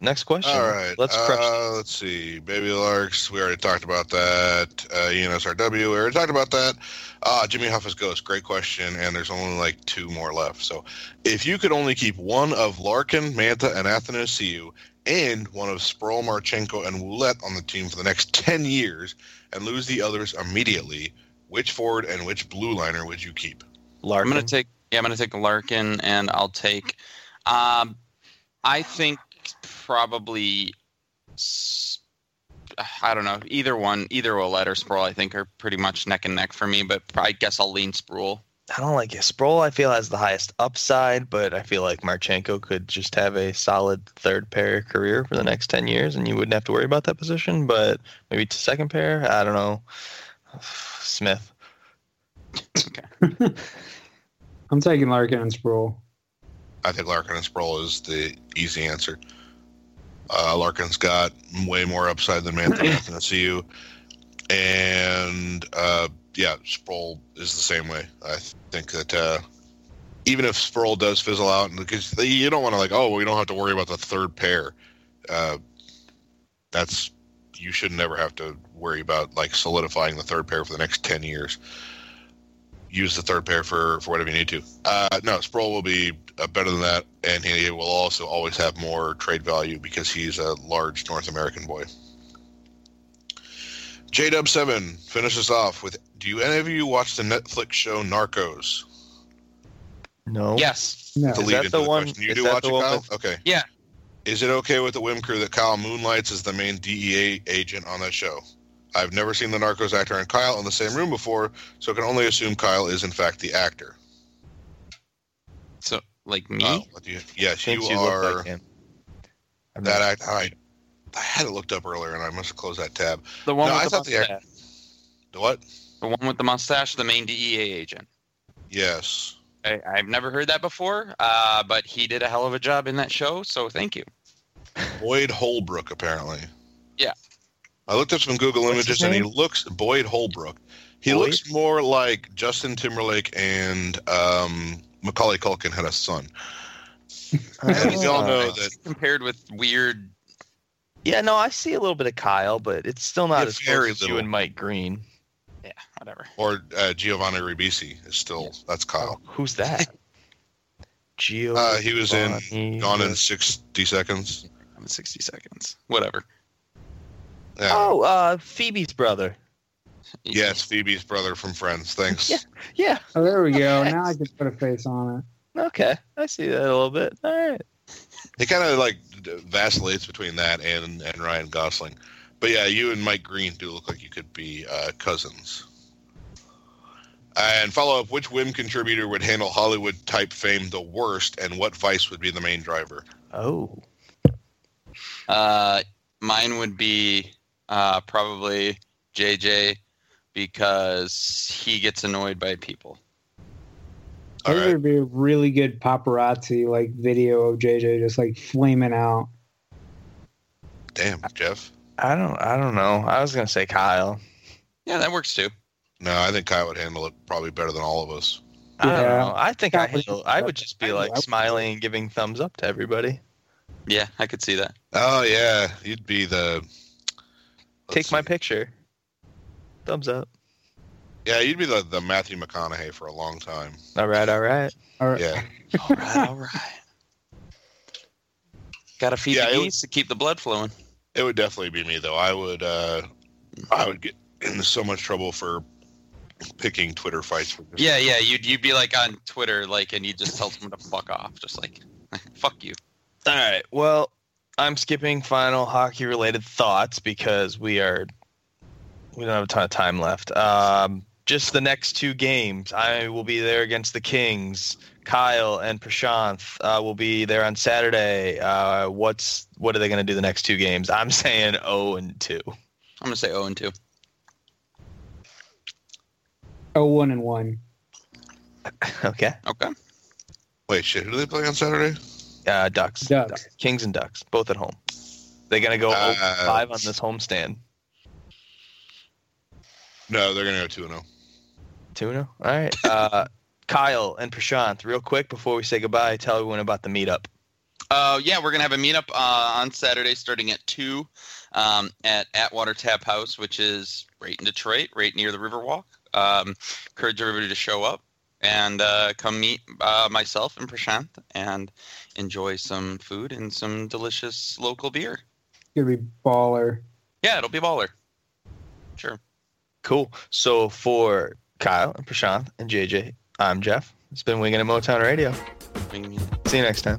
next question. All right. Let's crush. Uh, let's see. Baby Larks. We already talked about that. Uh, ENSRW. We already talked about that. Uh, Jimmy Huff's Ghost. Great question. And there's only like two more left. So if you could only keep one of Larkin, Mantha, and Athanasiou and one of Sproul, Marchenko, and Ouellette on the team for the next 10 years and lose the others immediately, which forward and which blue liner would you keep? Larkin. I'm gonna take yeah, I'm gonna take Larkin, and I'll take. Um, I think probably. I don't know. Either one, either Ouellette or Sproul, I think are pretty much neck and neck for me. But I guess I'll lean Sproul. I don't like it. Sproul, I feel, has the highest upside, but I feel like Marchenko could just have a solid third pair career for the next 10 years, and you wouldn't have to worry about that position. But maybe to second pair, I don't know. Smith. Okay. I'm taking Larkin and Sproul. I think Larkin and Sproul is the easy answer. Uh, Larkin's got way more upside than Mantha Athanasiou. And uh, yeah, Sproul is the same way. I think that uh, even if Sproul does fizzle out, because you don't want to like, oh, we don't have to worry about the third pair. Uh, that's you should never have to worry about like solidifying the third pair for the next ten years. Use the third pair for for whatever you need to. Uh, no, Sproul will be uh, better than that, and he will also always have more trade value because he's a large North American boy. J Dub Seven finishes off with: Do you any of you watch the Netflix show Narcos? No. Yes. No. Is that the one- question. You do watch the it, one Kyle? with- okay. Yeah. Is it okay with the Wim crew that Kyle moonlights as the main DEA agent on that show? I've never seen the Narcos actor and Kyle in the same room before, so I can only assume Kyle is in fact the actor. So like me. Oh, what you- yes, you you are like him. That never- act. I, I had it looked up earlier, and I must have closed that tab. the one No, I with the thought the act- mustache. The what? The one with the mustache, the main DEA agent. Yes. I, I've never heard that before, uh, but he did a hell of a job in that show. So thank you. Boyd Holbrook, apparently. Yeah. I looked up some Google What's images, and he looks Boyd Holbrook. He Boyd? looks more like Justin Timberlake and um, Macaulay Culkin had a son. And we all know that Compared with weird. Yeah, no, I see a little bit of Kyle, but it's still not Yeah, as very close as you and Mike Green. Yeah, whatever. or uh, Giovanni Ribisi is still that's Kyle. Oh, who's that? Gio. Uh, he was in Gone in sixty seconds. I'm in 60 seconds. Whatever. Yeah. Oh, uh, Phoebe's brother. Yes, Phoebe's brother from Friends. Thanks. Yeah. Yeah. Oh, there we go. Now I can put a face on it. Okay, I see that a little bit. All right. He kind of like vacillates between that and and Ryan Gosling. But yeah, you and Mike Green do look like you could be uh, cousins. And follow up: Which Whim contributor would handle Hollywood type fame the worst, and what vice would be the main driver? Oh. Uh, mine would be uh, probably JJ because he gets annoyed by people. All There right. would be a really good paparazzi like video of JJ just like flaming out. Damn, Jeff. I don't. I don't know. I was gonna say Kyle. Yeah, that works too. No, I think Kyle would handle it probably better than all of us. I don't know. I think I Probably. handle, I would just be like smiling and giving thumbs up to everybody. Yeah, I could see that. Oh yeah, you'd be the. Let's Take my picture. Thumbs up. Yeah, you'd be the, the Matthew McConaughey for a long time. All right. All right. All right. Yeah. All right, all right. Got to feed Yeah, the it geese to keep the blood flowing. It would definitely be me though. I would uh I would get in so much trouble for picking Twitter fights. For Yeah, yeah. You'd you'd be like on Twitter, like, and you just tell someone to fuck off, just like, fuck you. All right. Well, I'm skipping final hockey related thoughts because we are we don't have a ton of time left. Um, just the next two games. I will be there against the Kings. Kyle and Prashant uh, will be there on Saturday. Uh, what's what are they going to do the next two games? I'm saying 0 and 2. I'm gonna say 0 and 2. Oh, one and one. Okay. Okay. Wait, shit, who do they play on Saturday? Uh, Ducks. Ducks. Kings and Ducks, both at home. They're going to go Uh, 5 on this homestand. No, they're gonna go two and oh. zero. 2 and 0. All right. Uh, Kyle and Prashant, real quick before we say goodbye, tell everyone about the meetup. Uh, yeah, we're gonna have a meetup uh, on Saturday, starting at two, um, at Atwater Tap House, which is right in Detroit, right near the Riverwalk. Um, encourage everybody to show up and uh, come meet uh, myself and Prashant and enjoy some food and some delicious local beer. It's gonna be baller. Yeah, it'll be baller. Sure. Cool. So for Kyle and Prashant and JJ, I'm Jeff. It's been Winging at Motown Radio. See you next time.